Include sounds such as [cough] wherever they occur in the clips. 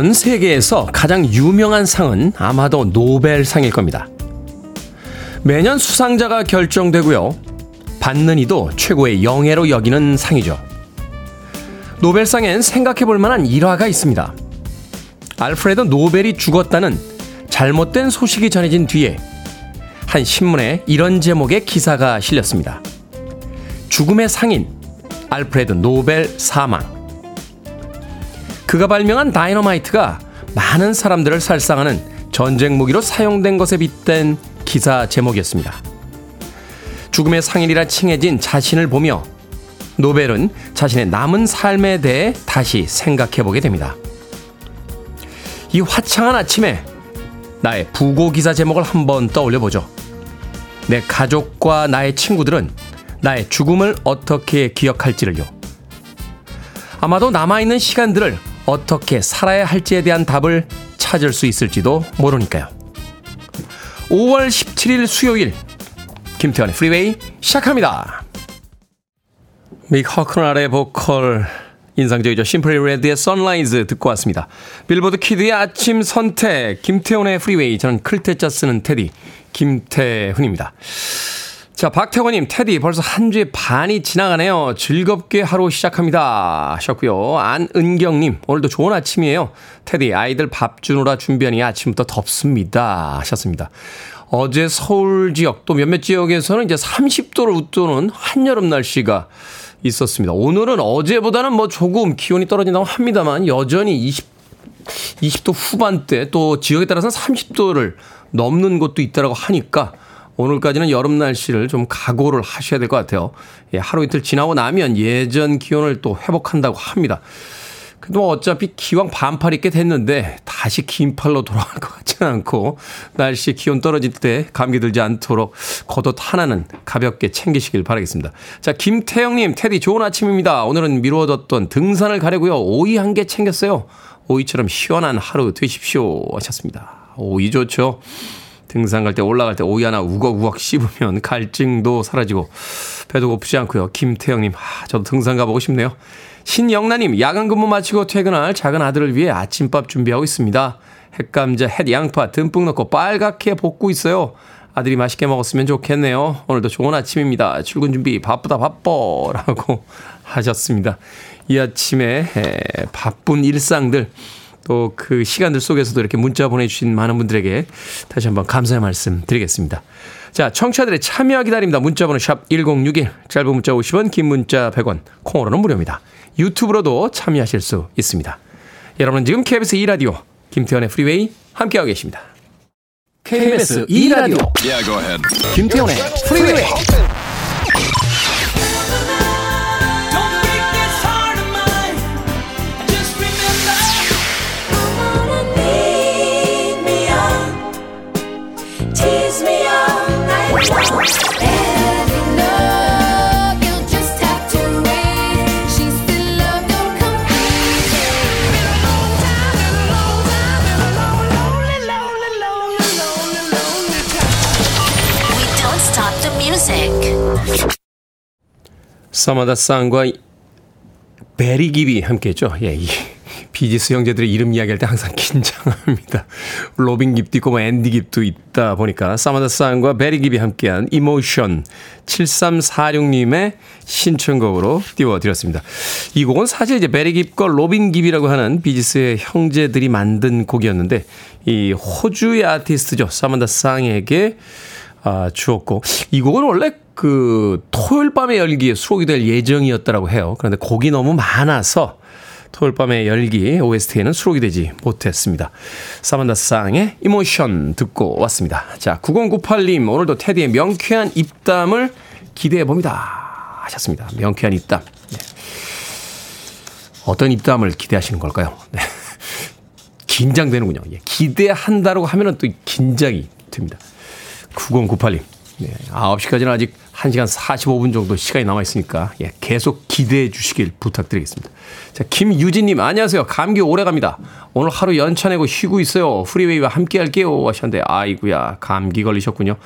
전 세계에서 가장 유명한 상은 아마도 노벨상일 겁니다. 매년 수상자가 결정되고요. 받는 이도 최고의 영예로 여기는 상이죠. 노벨상엔 생각해 볼 만한 일화가 있습니다. 알프레드 노벨이 죽었다는 잘못된 소식이 전해진 뒤에 한 신문에 이런 제목의 기사가 실렸습니다. 죽음의 상인, 알프레드 노벨 사망. 그가 발명한 다이너마이트가 많은 사람들을 살상하는 전쟁 무기로 사용된 것에 빗댄 기사 제목이었습니다. 죽음의 상인이라 칭해진 자신을 보며 노벨은 자신의 남은 삶에 대해 다시 생각해 보게 됩니다. 이 화창한 아침에 나의 부고 기사 제목을 한번 떠올려 보죠. 내 가족과 나의 친구들은 나의 죽음을 어떻게 기억할지를요. 아마도 남아있는 시간들을 어떻게 살아야 할지에 대한 답을 찾을 수 있을지도 모르니까요. 5월 17일 수요일 김태훈의 프리웨이 시작합니다. 믹 허크날의 보컬 인상적이죠. Simply Red의 Sunrise 듣고 왔습니다. 빌보드 kid의 아침 선택 김태훈의 프리웨이 저는 클 태 자 쓰는 테디 김태훈입니다. 자, 박태원님, 테디, 벌써 한 주의 반이 지나가네요. 즐겁게 하루 시작합니다. 하셨고요. 안은경님, 오늘도 좋은 아침이에요. 테디, 아이들 밥 주느라 준비하니 아침부터 덥습니다. 하셨습니다. 어제 서울 지역, 또 몇몇 지역에서는 이제 30도를 웃도는 한여름 날씨가 있었습니다. 오늘은 어제보다는 뭐 조금 기온이 떨어진다고 합니다만, 여전히 20, 20도 후반대, 또 지역에 따라서는 30도를 넘는 곳도 있다라고 하니까, 오늘까지는 여름 날씨를 좀 각오를 하셔야 될 것 같아요. 예, 하루 이틀 지나고 나면 예전 기온을 또 회복한다고 합니다. 그래도 뭐 어차피 기왕 반팔 입게 됐는데 다시 긴 팔로 돌아갈 것 같지는 않고 날씨 기온 떨어질 때 감기 들지 않도록 겉옷 하나는 가볍게 챙기시길 바라겠습니다. 자, 김태영님, 테디 좋은 아침입니다. 오늘은 미루어뒀던 등산을 가려고요. 오이 한 개 챙겼어요. 오이처럼 시원한 하루 되십시오. 하셨습니다. 오이 좋죠. 등산 갈 때 올라갈 때 오이 하나 우걱우걱 씹으면 갈증도 사라지고 배도 고프지 않고요. 김태영님, 아, 저도 등산 가보고 싶네요. 신영란님, 야간 근무 마치고 퇴근할 작은 아들을 위해 아침밥 준비하고 있습니다. 햇감자, 햇 양파 듬뿍 넣고 빨갛게 볶고 있어요. 아들이 맛있게 먹었으면 좋겠네요. 오늘도 좋은 아침입니다. 출근 준비 바쁘다 바빠 라고 [laughs] 하셨습니다. 이 아침에 에, 바쁜 일상들 또 그 시간들 속에서도 이렇게 문자 보내주신 많은 분들에게 다시 한번 감사의 말씀 드리겠습니다. 자, 청취자들의 참여 기다립니다. 문자번호 샵 1061, 짧은 문자 50원, 긴 문자 100원, 콩으로는 무료입니다. 유튜브로도 참여하실 수 있습니다. 여러분은 지금 KBS 2라디오 김태현의 프리웨이 함께하고 계십니다. KBS 2라디오 yeah, 김태현의 프리웨이 사만다 상과 배리 깁이 함께 했죠. 예, 이 비지스 형제들의 이름 이야기할 때 항상 긴장합니다. 로빈 깁도 있고 뭐 앤디 깁도 있다 보니까 사만다 상과 배리 깁이 함께한 Emotion 7346님의 신청곡으로 띄워드렸습니다. 이 곡은 사실 이제 배리 깁과 로빈 깁이라고 하는 비지스의 형제들이 만든 곡이었는데 이 호주의 아티스트죠. 사만다 상에게 아, 주었고 이 곡은 원래 그 토요일 밤의 열기에 수록이 될 예정이었다라고 해요. 그런데 곡이 너무 많아서 토요일 밤의 열기 OST에는 수록이 되지 못했습니다. 사만다 쌍의 이모션 듣고 왔습니다. 자, 9098님 오늘도 테디의 명쾌한 입담을 기대해 봅니다. 하셨습니다. 명쾌한 입담. 네. 어떤 입담을 기대하시는 걸까요? 네. 긴장되는군요. 예. 기대한다고 하면은 또 긴장이 됩니다. 9098님. 네, 9시까지는 아직 1시간 45분 정도 시간이 남아 있으니까 예, 계속 기대해 주시길 부탁드리겠습니다. 자, 김유진님, 안녕하세요. 감기 오래 갑니다. 오늘 하루 연차 내고 쉬고 있어요. 프리웨이와 함께 할게요. 하셨는데, 아이구야, 감기 걸리셨군요.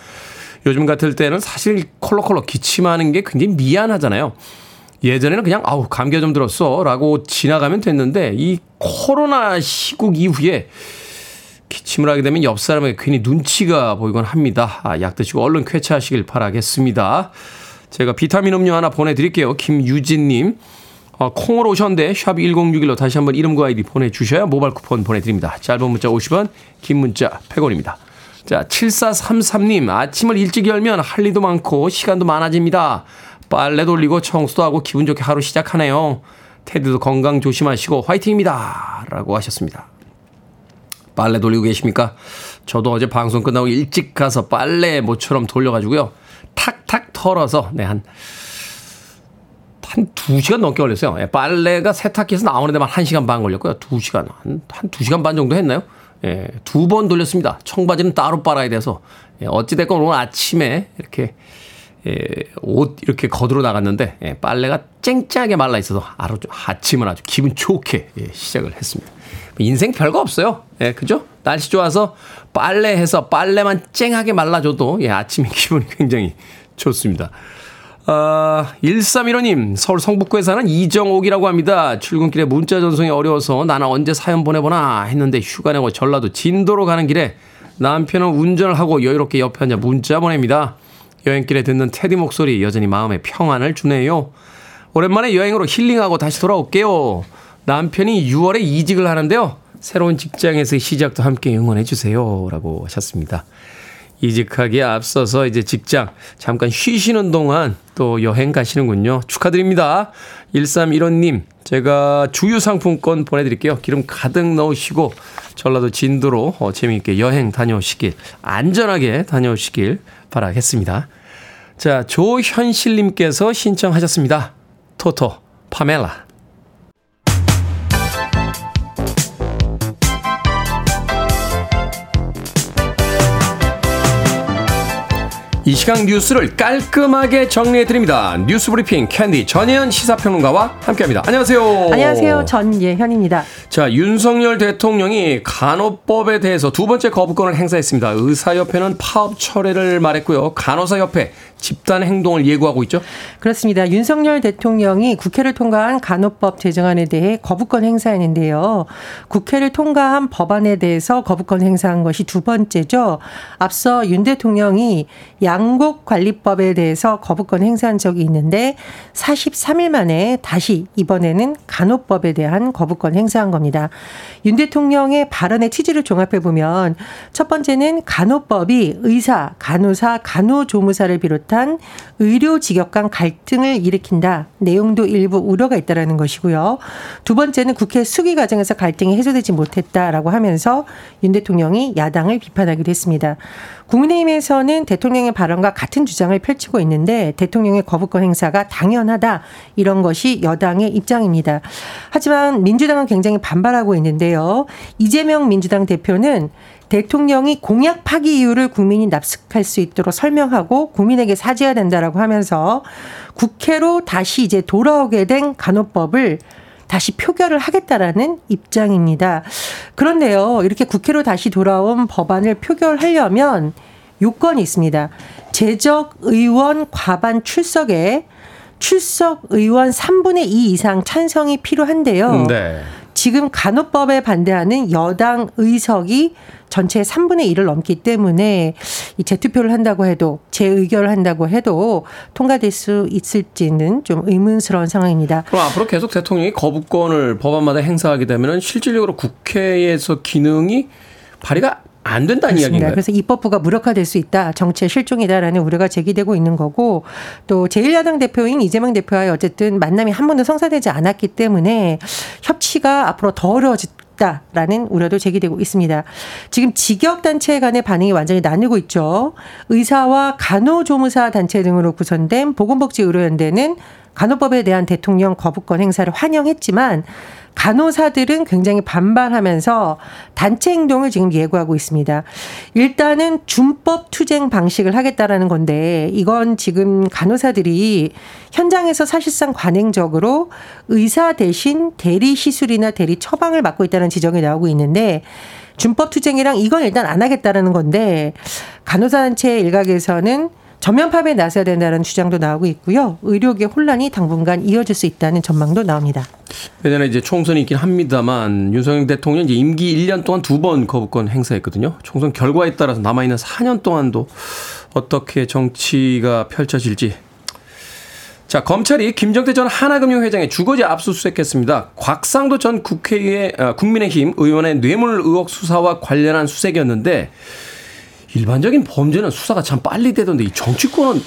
요즘 같을 때는 사실 콜록콜록 기침하는 게 굉장히 미안하잖아요. 예전에는 그냥 아우 감기가 좀 들었어 라고 지나가면 됐는데 이 코로나 시국 이후에 기침을 하게 되면 옆 사람에게 괜히 눈치가 보이곤 합니다. 아, 약 드시고 얼른 쾌차하시길 바라겠습니다. 제가 비타민 음료 하나 보내드릴게요. 김유진님. 어, 콩으로 오셨는데 샵 1061로 다시 한번 이름과 아이디 보내주셔야 모바일 쿠폰 보내드립니다. 짧은 문자 50원, 긴 문자 100원입니다. 자, 7433님, 아침을 일찍 열면 할 일도 많고 시간도 많아집니다. 빨래 돌리고 청소도 하고 기분 좋게 하루 시작하네요. 테드도 건강 조심하시고 화이팅입니다. 라고 하셨습니다. 빨래 돌리고 계십니까? 저도 어제 방송 끝나고 일찍 가서 빨래 모처럼 돌려가지고요. 탁탁 털어서, 네, 한, 한 2시간 넘게 걸렸어요. 예, 빨래가 세탁기에서 나오는 데만 1시간 반 걸렸고요. 2시간, 한, 한 2시간 반 정도 했나요? 예, 두 번 돌렸습니다. 청바지는 따로 빨아야 돼서. 예, 어찌됐건 오늘 아침에 이렇게 예, 옷 이렇게 걷으러 나갔는데 예, 빨래가 쨍쨍하게 말라 있어서 아주 아침을 아주 기분 좋게 예, 시작을 했습니다. 인생 별거 없어요. 예, 그죠? 날씨 좋아서 빨래해서 빨래만 쨍하게 말라줘도 예, 아침에 기분이 굉장히 좋습니다. 아, 1315님, 서울 성북구에 사는 이정옥이라고 합니다. 출근길에 문자 전송이 어려워서 나는 언제 사연 보내보나 했는데 휴가 내고 전라도 진도로 가는 길에 남편은 운전을 하고 여유롭게 옆에 앉아 문자 보냅니다. 여행길에 듣는 테디 목소리 여전히 마음에 평안을 주네요. 오랜만에 여행으로 힐링하고 다시 돌아올게요. 남편이 6월에 이직을 하는데요. 새로운 직장에서의 시작도 함께 응원해 주세요. 라고 하셨습니다. 이직하기에 앞서서 이제 직장 잠깐 쉬시는 동안 또 여행 가시는군요. 축하드립니다. 1315님, 제가 주유 상품권 보내드릴게요. 기름 가득 넣으시고 전라도 진도로 어, 재미있게 여행 다녀오시길, 안전하게 다녀오시길 바라겠습니다. 자, 조현실님께서 신청하셨습니다. Toto, Pamela. 이 시간 뉴스를 깔끔하게 정리해드립니다. 뉴스 브리핑 캔디 전예현 시사평론가와 함께합니다. 안녕하세요. 안녕하세요. 전예현입니다. 자, 윤석열 대통령이 간호법에 대해서 두 번째 거부권을 행사했습니다. 의사협회는 파업 철회를 말했고요. 간호사협회 집단 행동을 예고하고 있죠? 그렇습니다. 윤석열 대통령이 국회를 통과한 간호법 제정안에 대해 거부권 행사했는데요. 국회를 통과한 법안에 대해서 거부권 행사한 것이 두 번째죠. 앞서 윤 대통령이 양곡관리법에 대해서 거부권 행사한 적이 있는데 43일 만에 다시 이번에는 간호법에 대한 거부권 행사한 겁니다. 윤 대통령의 발언의 취지를 종합해 보면 첫 번째는 간호법이 의사, 간호사, 간호조무사를 비롯한 의료 직역 간 갈등을 일으킨다. 내용도 일부 우려가 있다라는 것이고요. 두 번째는 국회 수기 과정에서 갈등이 해소되지 못했다라고 하면서 윤 대통령이 야당을 비판하기도 했습니다. 국민의힘에서는 대통령의 발언과 같은 주장을 펼치고 있는데 대통령의 거부권 행사가 당연하다 이런 것이 여당의 입장입니다. 하지만 민주당은 굉장히 반발하고 있는데요. 이재명 민주당 대표는 대통령이 공약 파기 이유를 국민이 납득할 수 있도록 설명하고 국민에게 사죄해야 된다라고 하면서 국회로 다시 이제 돌아오게 된 간호법을 다시 표결을 하겠다라는 입장입니다. 그런데요, 이렇게 국회로 다시 돌아온 법안을 표결하려면 요건이 있습니다. 재적 의원 과반 출석에 출석 의원 3분의 2 이상 찬성이 필요한데요. 네. 지금 간호법에 반대하는 여당 의석이 전체의 3분의 1을 넘기 때문에 이 재투표를 한다고 해도 재의결을 한다고 해도 통과될 수 있을지는 좀 의문스러운 상황입니다. 그럼 앞으로 계속 대통령이 거부권을 법안마다 행사하게 되면 실질적으로 국회에서 기능이 발의가 안 된다는. 이야기인가요? 그래서 입법부가 무력화될 수 있다. 정치의 실종이다라는 우려가 제기되고 있는 거고 또 제1야당 대표인 이재명 대표와의 어쨌든 만남이 한 번도 성사되지 않았기 때문에 협치가 앞으로 더 어려워질 다라는 우려도 제기되고 있습니다. 지금 직역 단체 간의 반응이 완전히 나뉘고 있죠. 의사와 간호조무사 단체 등으로 구성된 보건복지의료연대는 간호법에 대한 대통령 거부권 행사를 환영했지만 간호사들은 굉장히 반발하면서 단체 행동을 지금 예고하고 있습니다. 일단은 준법 투쟁 방식을 하겠다라는 건데 이건 지금 간호사들이 현장에서 사실상 관행적으로 의사 대신 대리 시술이나 대리 처방을 맡고 있다는 지적이 나오고 있는데 준법 투쟁이랑 이건 일단 안 하겠다라는 건데 간호사 단체 일각에서는 전면 파업에 나서야 된다는 주장도 나오고 있고요. 의료계 혼란이 당분간 이어질 수 있다는 전망도 나옵니다. 예전에 이제 총선이 있긴 합니다만 윤석열 대통령 이제 임기 1년 동안 두 번 거부권 행사했거든요. 총선 결과에 따라서 남아 있는 4년 동안도 어떻게 정치가 펼쳐질지 자, 검찰이 김정태 전 하나금융 회장의 주거지 압수수색했습니다. 곽상도 전 국회의 아, 국민의힘 의원의 뇌물 의혹 수사와 관련한 수색이었는데 일반적인 범죄는 수사가 참 빨리 되던데 이 정치권은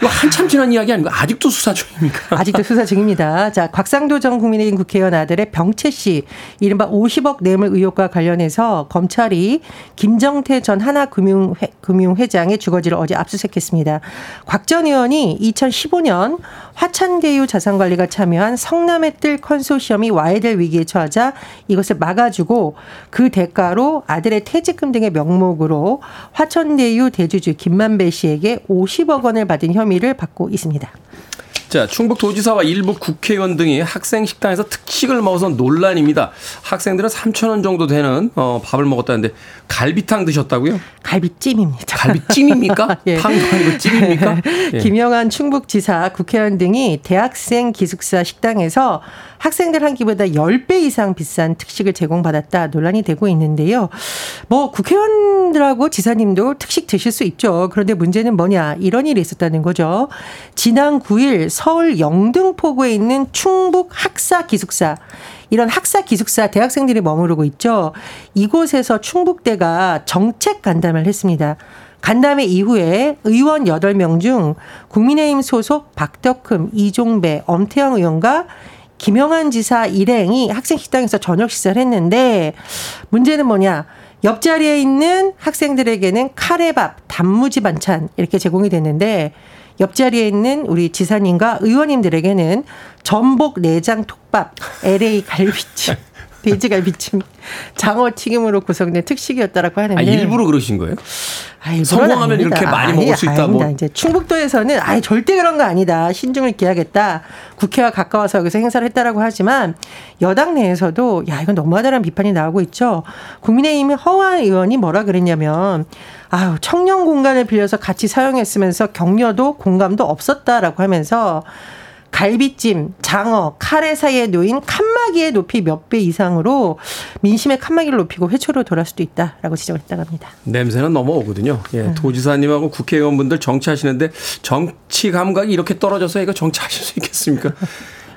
이거 한참 지난 이야기 아닙니까? 아직도 수사 중입니까? [laughs] 아직도 수사 중입니다. 자, 곽상도 전 국민의힘 국회의원 아들의 병채 씨, 이른바 50억 뇌물 의혹과 관련해서 검찰이 김정태 전 하나금융회장의 주거지를 어제 압수수색했습니다. 곽 전 의원이 2015년 화천대유 자산관리가 참여한 성남의 뜰 컨소시엄이 와해될 위기에 처하자 이것을 막아주고 그 대가로 아들의 퇴직금 등의 명목으로 화천대유 대주주 김만배 씨에게 50억 원을 받은 혐의 혐의를 받고 있습니다. 자, 충북 도지사와 일부 국회의원 등이 학생 식당에서 특식을 먹어서 논란입니다. 학생들은 3천 원 정도 되는 어, 밥을 먹었다는데 갈비탕 드셨다고요? 갈비찜입니다. 갈비찜입니까? [laughs] 예. 탕도 아니고 찜입니까? [laughs] 예. 김영환 충북지사 국회의원 등이 대학생 기숙사 식당에서 학생들 한 끼보다 10배 이상 비싼 특식을 제공받았다 논란이 되고 있는데요. 뭐 국회의원들하고 지사님도 특식 드실 수 있죠. 그런데 문제는 뭐냐 이런 일이 있었다는 거죠. 지난 9일 서울 영등포구에 있는 충북 학사 기숙사 이런 학사 기숙사 대학생들이 머무르고 있죠. 이곳에서 충북대가 정책 간담회를 했습니다. 간담회 이후에 의원 8명 중 국민의힘 소속 박덕흠, 이종배, 엄태영 의원과 김영환 지사 일행이 학생 식당에서 저녁 식사를 했는데 문제는 뭐냐? 옆자리에 있는 학생들에게는 카레밥, 단무지 반찬 이렇게 제공이 됐는데 옆자리에 있는 우리 지사님과 의원님들에게는 전복 내장 톡밥, LA 갈비찜, 돼지갈비찜, 장어 튀김으로 구성된 특식이었다라고 하는데. 아, 일부러 그러신 거예요? 아이, 성공하면 이렇게 많이 아니, 먹을 수 있다. 뭐. 이제 충북도에서는 아예 절대 그런 거 아니다. 신중을 기하겠다. 국회와 가까워서 여기서 행사를 했다라고 하지만 여당 내에서도 야 이건 너무하다는 비판이 나오고 있죠. 국민의힘 허완 의원이 뭐라 그랬냐면 아유 청년 공간을 빌려서 같이 사용했으면서 격려도 공감도 없었다라고 하면서 갈비찜, 장어, 카레 사이에 놓인 칸막이의 높이 몇 배 이상으로 민심의 칸막이를 높이고 회초로 돌아올 수도 있다라고 지적을 했다고 합니다. 냄새는 넘어오거든요. 예, 음. 도지사님하고 국회의원분들 정치하시는데 정치 감각이 이렇게 떨어져서 이거 정치하실 수 있겠습니까? [laughs]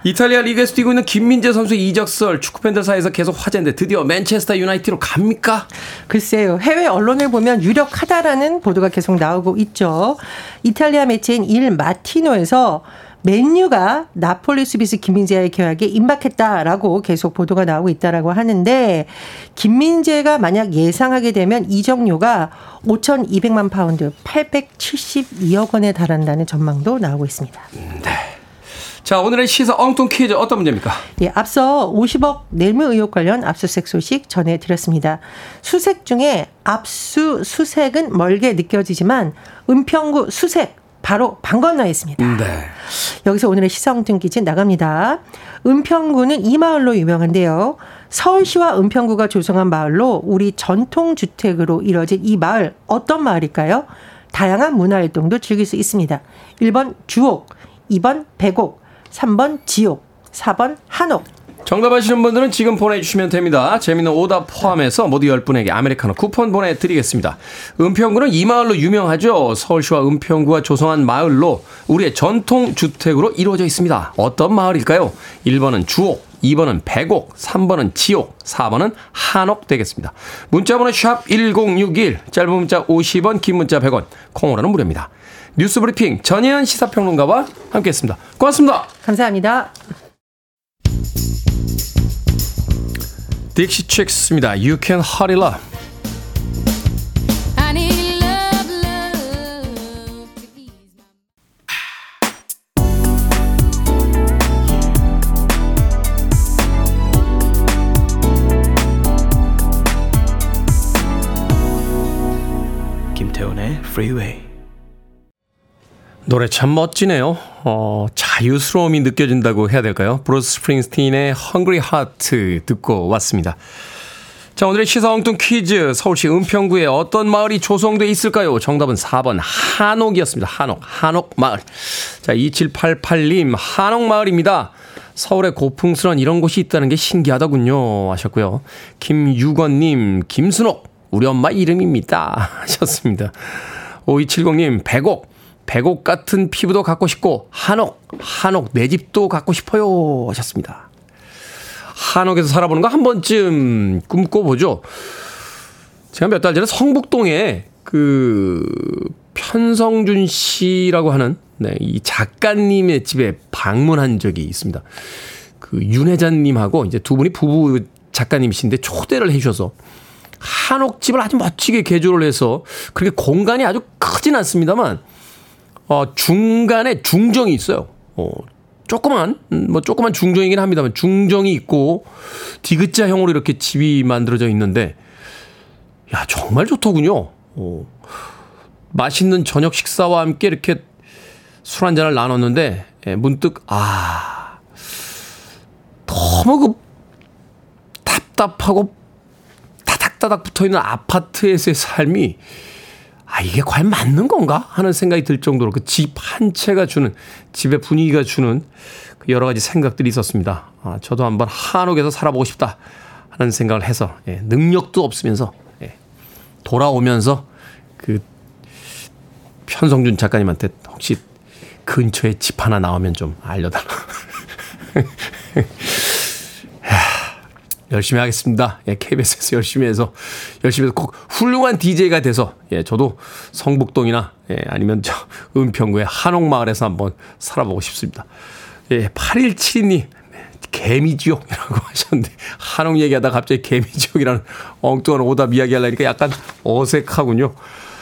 이탈리아 리그에서 뛰고 있는 김민재 선수 이적설 축구팬들 사이에서 계속 화제인데 드디어 맨체스터 유나이티로 갑니까? 글쎄요. 해외 언론을 보면 유력하다라는 보도가 계속 나오고 있죠. 이탈리아 매체인 일 마티노에서 맨유가 나폴리 수비수 김민재의 계약에 임박했다라고 계속 보도가 나오고 있다라고 하는데 김민재가 만약 예상하게 되면 이적료가 5,200만 파운드, 872억 원에 달한다는 전망도 나오고 있습니다. 네. 자, 오늘의 시사 엉뚱 퀴즈 어떤 문제입니까? 예, 앞서 50억 뇌물 의혹 관련 압수수색 소식 전해드렸습니다. 수색 중에 압수수색은 멀게 느껴지지만 은평구 수색 바로 방 건너에 있습니다. 네. 여기서 오늘의 시성등 기즈 나갑니다. 은평구는 이 마을로 유명한데요. 서울시와 은평구가 조성한 마을로 우리 전통 주택으로 이뤄진 이 마을 어떤 마을일까요? 다양한 문화활동도 즐길 수 있습니다. 1번 주옥, 2번 백옥, 3번 지옥, 4번 한옥. 정답 아시는 분들은 지금 보내주시면 됩니다. 재밌는 오답 포함해서 모두 10분에게 아메리카노 쿠폰 보내드리겠습니다. 은평구는 이 마을로 유명하죠. 서울시와 은평구가 조성한 마을로 우리의 전통 주택으로 이루어져 있습니다. 어떤 마을일까요? 1번은 주옥, 2번은 백옥, 3번은 지옥, 4번은 한옥 되겠습니다. 문자번호 샵 1061, 짧은 문자 50원, 긴 문자 100원, 콩으로는 무료입니다. 뉴스브리핑 전혜연 시사평론가와 함께했습니다. 고맙습니다. 감사합니다. 딕시 칙스입니다. You can hurry love. 김태훈의 Freeway. 노래 참 멋지네요. 어, 자유스러움이 느껴진다고 해야 될까요? 브로스 스프링스틴의 Hungry Heart 듣고 왔습니다. 자, 오늘의 시사 엉뚱 퀴즈. 서울시 은평구에 어떤 마을이 조성돼 있을까요? 정답은 4번 한옥이었습니다. 한옥. 한옥 마을. 자, 2788님, 한옥 마을입니다. 서울에 고풍스런 이런 곳이 있다는 게 신기하더군요. 하셨고요. 김유건님, 김순옥. 우리 엄마 이름입니다. [laughs] 하셨습니다. 5270님, 백옥. 백옥 같은 피부도 갖고 싶고, 한옥. 한옥 내 집도 갖고 싶어요. 하셨습니다. 한옥에서 살아보는 거 한 번쯤 꿈꿔보죠. 제가 몇 달 전에 성북동에 그 편성준 씨라고 하는 네, 이 작가님의 집에 방문한 적이 있습니다. 그 윤혜자님하고 이제 두 분이 부부 작가님이신데 초대를 해주셔서 한옥집을 아주 멋지게 개조를 해서 그렇게 공간이 아주 크진 않습니다만 어, 중간에 중정이 있어요. 어, 조그만 뭐 조그만 중정이긴 합니다만 중정이 있고 디귿자형으로 이렇게 집이 만들어져 있는데 야 정말 좋더군요. 어. 맛있는 저녁 식사와 함께 이렇게 술 한 잔을 나눴는데 예, 문득 아 너무 그 답답하고 타닥타닥 붙어 있는 아파트에서의 삶이 아, 이게 과연 맞는 건가? 하는 생각이 들 정도로 그 집 한 채가 주는, 집의 분위기가 주는 그 여러 가지 생각들이 있었습니다. 아, 저도 한번 한옥에서 살아보고 싶다. 하는 생각을 해서, 예, 능력도 없으면서, 예, 돌아오면서 그 편성준 작가님한테 혹시 근처에 집 하나 나오면 좀 알려달라. [laughs] 열심히 하겠습니다. 예, KBS에서 열심히 해서, 열심히 해서 꼭 훌륭한 DJ가 돼서, 예, 저도 성북동이나, 예, 아니면 저 은평구의 한옥마을에서 한번 살아보고 싶습니다. 예, 8172님, 개미지옥이라고 [laughs] 하셨는데, 한옥 얘기하다 갑자기 개미지옥이라는 엉뚱한 오답 이야기 하려니까 약간 어색하군요.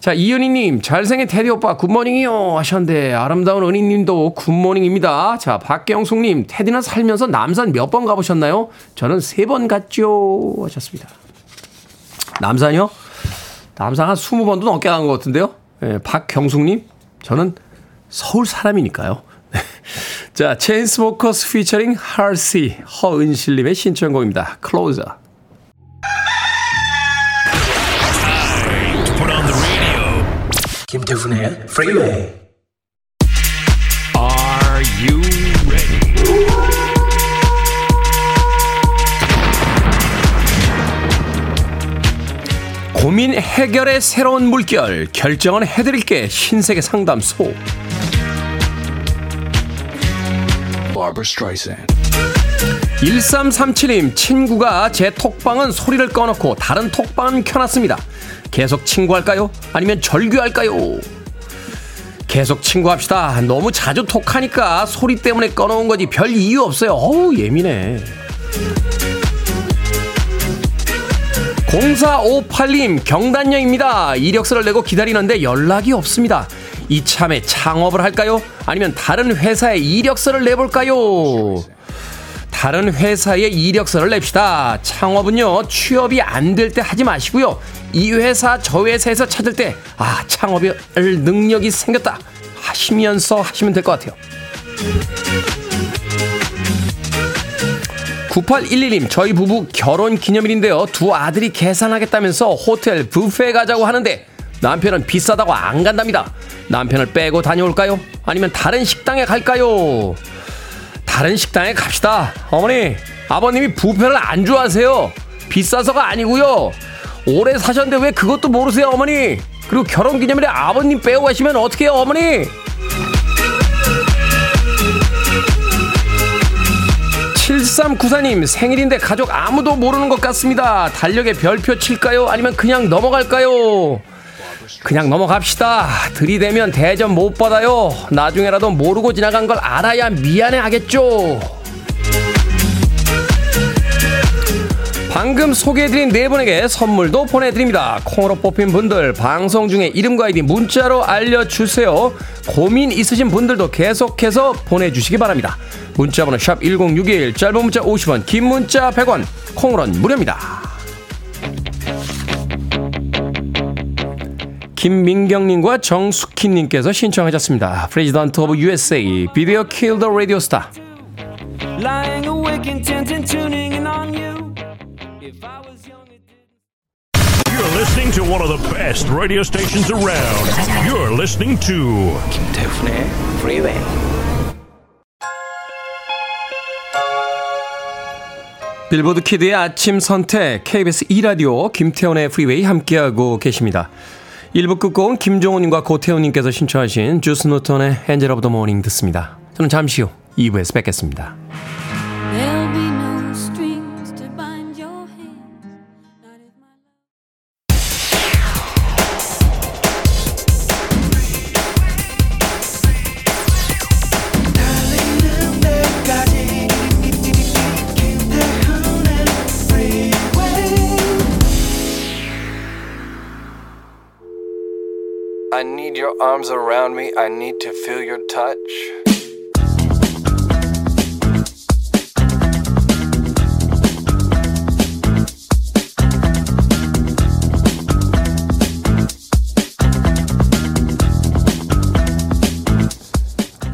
자, 이은희님, 잘생긴 테디 오빠, 굿모닝이요. 하셨는데, 아름다운 은희님도 굿모닝입니다. 자, 박경숙님, 테디는 살면서 남산 몇 번 가보셨나요? 저는 세 번 갔죠. 하셨습니다. 남산이요? 남산 한 20번도 넘게 간 것 같은데요? 예, 박경숙님, 저는 서울 사람이니까요. [laughs] 자, Chainsmokers featuring Halsey, 허은실님의 신청곡입니다. Closer. 김태훈의 프리웨이 Are you ready? 고민 해결의 새로운 물결 결정은 해드릴게 신세계 상담소. Barbara Streisand. 1337님 친구가 제 톡방은 소리를 꺼놓고 다른 톡방은 켜놨습니다 계속 친구할까요? 아니면 절규할까요? 계속 친구합시다. 너무 자주 톡하니까 소리 때문에 꺼놓은 거지 별 이유 없어요. 어우 예민해. 0458님 경단녀입니다. 이력서를 내고 기다리는데 연락이 없습니다. 이참에 창업을 할까요? 아니면 다른 회사에 이력서를 내볼까요? 다른 회사에 이력서를 냅시다. 창업은요, 취업이 안 될 때 하지 마시고요. 이 회사, 저 회사에서 찾을 때, 아, 창업을 능력이 생겼다. 하시면서 하시면 될 것 같아요. 9811님, 저희 부부 결혼 기념일인데요. 두 아들이 계산하겠다면서 호텔 뷔페 가자고 하는데, 남편은 비싸다고 안 간답니다. 남편을 빼고 다녀올까요? 아니면 다른 식당에 갈까요? 다른 식당에 갑시다. 어머니, 아버님이 부페를 안 좋아하세요. 비싸서가 아니고요. 오래 사셨는데 왜 그것도 모르세요, 어머니? 그리고 결혼 기념일에 아버님 빼고 가시면 어떻게 해요, 어머니? 7394님 생일인데 가족 아무도 모르는 것 같습니다. 달력에 별표 칠까요? 아니면 그냥 넘어갈까요? 그냥 넘어갑시다. 들이대면 대전 못 받아요. 나중에라도 모르고 지나간 걸 알아야 미안해 하겠죠. 방금 소개해드린 네 분에게 선물도 보내드립니다. 콩으로 뽑힌 분들 방송 중에 이름과 아이디 문자로 알려주세요. 고민 있으신 분들도 계속해서 보내주시기 바랍니다. 문자번호 샵 1061 짧은 문자 50원 긴 문자 100원 콩으로는 무료입니다. 김민경님과 정숙희님께서 신청하셨습니다. President of USA, Video Kill the Radio Star. Lying awake intent and tuning in on you. If I was young, it You're listening to one of the best radio stations around. You're listening to 김태훈의 Freeway. 빌보드 kid의 아침 선택 KBS 2 라디오 김태훈의 프리웨이 함께하고 계십니다. 1부 끝곡은 김종호님과 고태훈님께서 신청하신 주스 뉴턴의 Angel of the Morning 듣습니다. 저는 잠시 후 2부에서 뵙겠습니다. Arms around me. I need to feel your touch.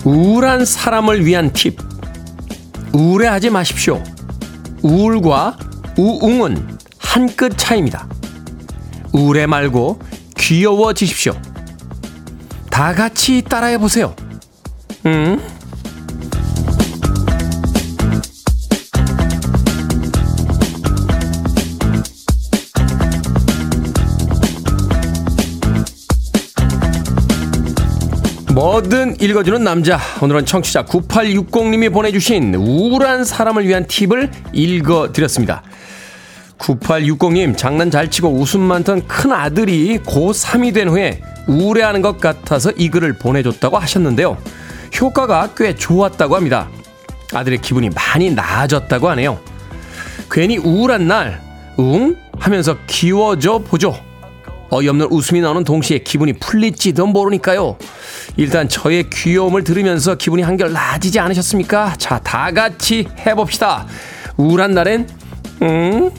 우울한 사람을 위한 팁. 우울해하지 마십시오. 우울과 우웅은 한 끗 차이입니다. 우울해 말고 귀여워지십시오. 다 같이 따라해 보세요. 음? 뭐든 읽어주는 남자. 오늘은 청취자 9860님이 보내주신 우울한 사람을 위한 팁을 읽어드렸습니다. 9860님, 장난 잘 치고 웃음 많던 큰 아들이 고3이 된 후에 우울해하는 것 같아서 이 글을 보내줬다고 하셨는데요. 효과가 꽤 좋았다고 합니다. 아들의 기분이 많이 나아졌다고 하네요. 괜히 우울한 날, 응? 하면서 귀여워져 보죠. 어이없는 웃음이 나오는 동시에 기분이 풀릴지도 모르니까요. 일단 저의 귀여움을 들으면서 기분이 한결 나아지지 않으셨습니까? 자, 다 같이 해봅시다. 우울한 날엔, 응?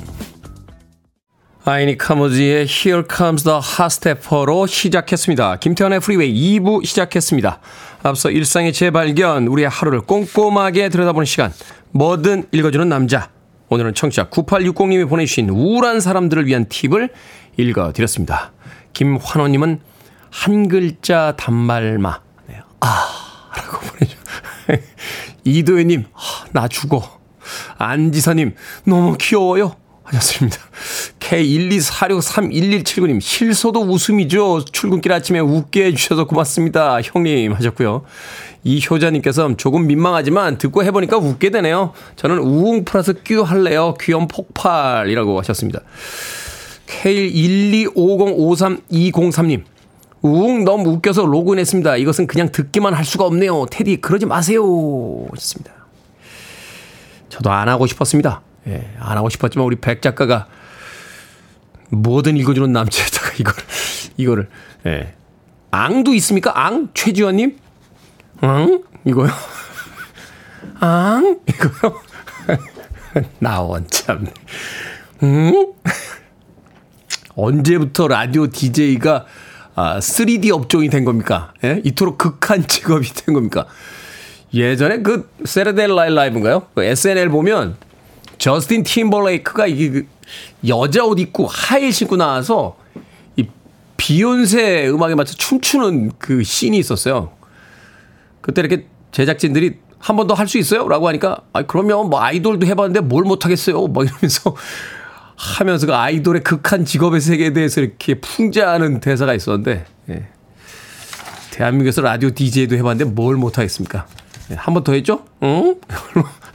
아이니 카모지의 Here Comes the Hot Stepper로 시작했습니다. 김태현의 프리웨이 2부 시작했습니다. 앞서 일상의 재발견, 우리의 하루를 꼼꼼하게 들여다보는 시간, 뭐든 읽어주는 남자. 오늘은 청취자 9860님이 보내주신 우울한 사람들을 위한 팁을 읽어드렸습니다. 김환호님은 한 글자 단말마. 네. 아, 라고 보내죠. [laughs] 이도현님, 아, 나 죽어. 안지사님, 너무 귀여워요. 하셨습니다. K124631179님, 실소도 웃음이죠. 출근길 아침에 웃게 해주셔서 고맙습니다. 형님 하셨고요. 이효자님께서 조금 민망하지만 듣고 해보니까 웃게 되네요. 저는 우웅 플러스 끼 할래요. 귀염 폭발이라고 하셨습니다. K125053203님, 우웅 너무 웃겨서 로그인했습니다. 이것은 그냥 듣기만 할 수가 없네요. 테디, 그러지 마세요. 하셨습니다. 저도 안 하고 싶었습니다. 예, 안 하고 싶었지만 우리 백 작가가 뭐든 읽어주는 남자에다가 [laughs] 이거를, 이거를, 예. 앙도 있습니까? 앙? 최지원님? 앙? 이거요? [laughs] 앙? 이거요? 나원 참. 응? 언제부터 라디오 DJ가 아, 3D 업종이 된 겁니까? 예? 이토록 극한 직업이 된 겁니까? 예전에 그 세르델 라이 라이브인가요? 그 SNL 보면 저스틴 팀벌레이크가 이게 그 여자 옷 입고 하일 신고 나와서 이 비욘세 음악에 맞춰 춤추는 그 씬이 있었어요. 그때 이렇게 제작진들이 한 번 더 할 수 있어요? 라고 하니까, 아, 그러면 뭐 아이돌도 해봤는데 뭘 못하겠어요? 뭐 이러면서 [laughs] 하면서 그 아이돌의 극한 직업의 세계에 대해서 이렇게 풍자하는 대사가 있었는데, 예. 대한민국에서 라디오 DJ도 해봤는데 뭘 못하겠습니까? 예, 한번 더 했죠? 응? [laughs]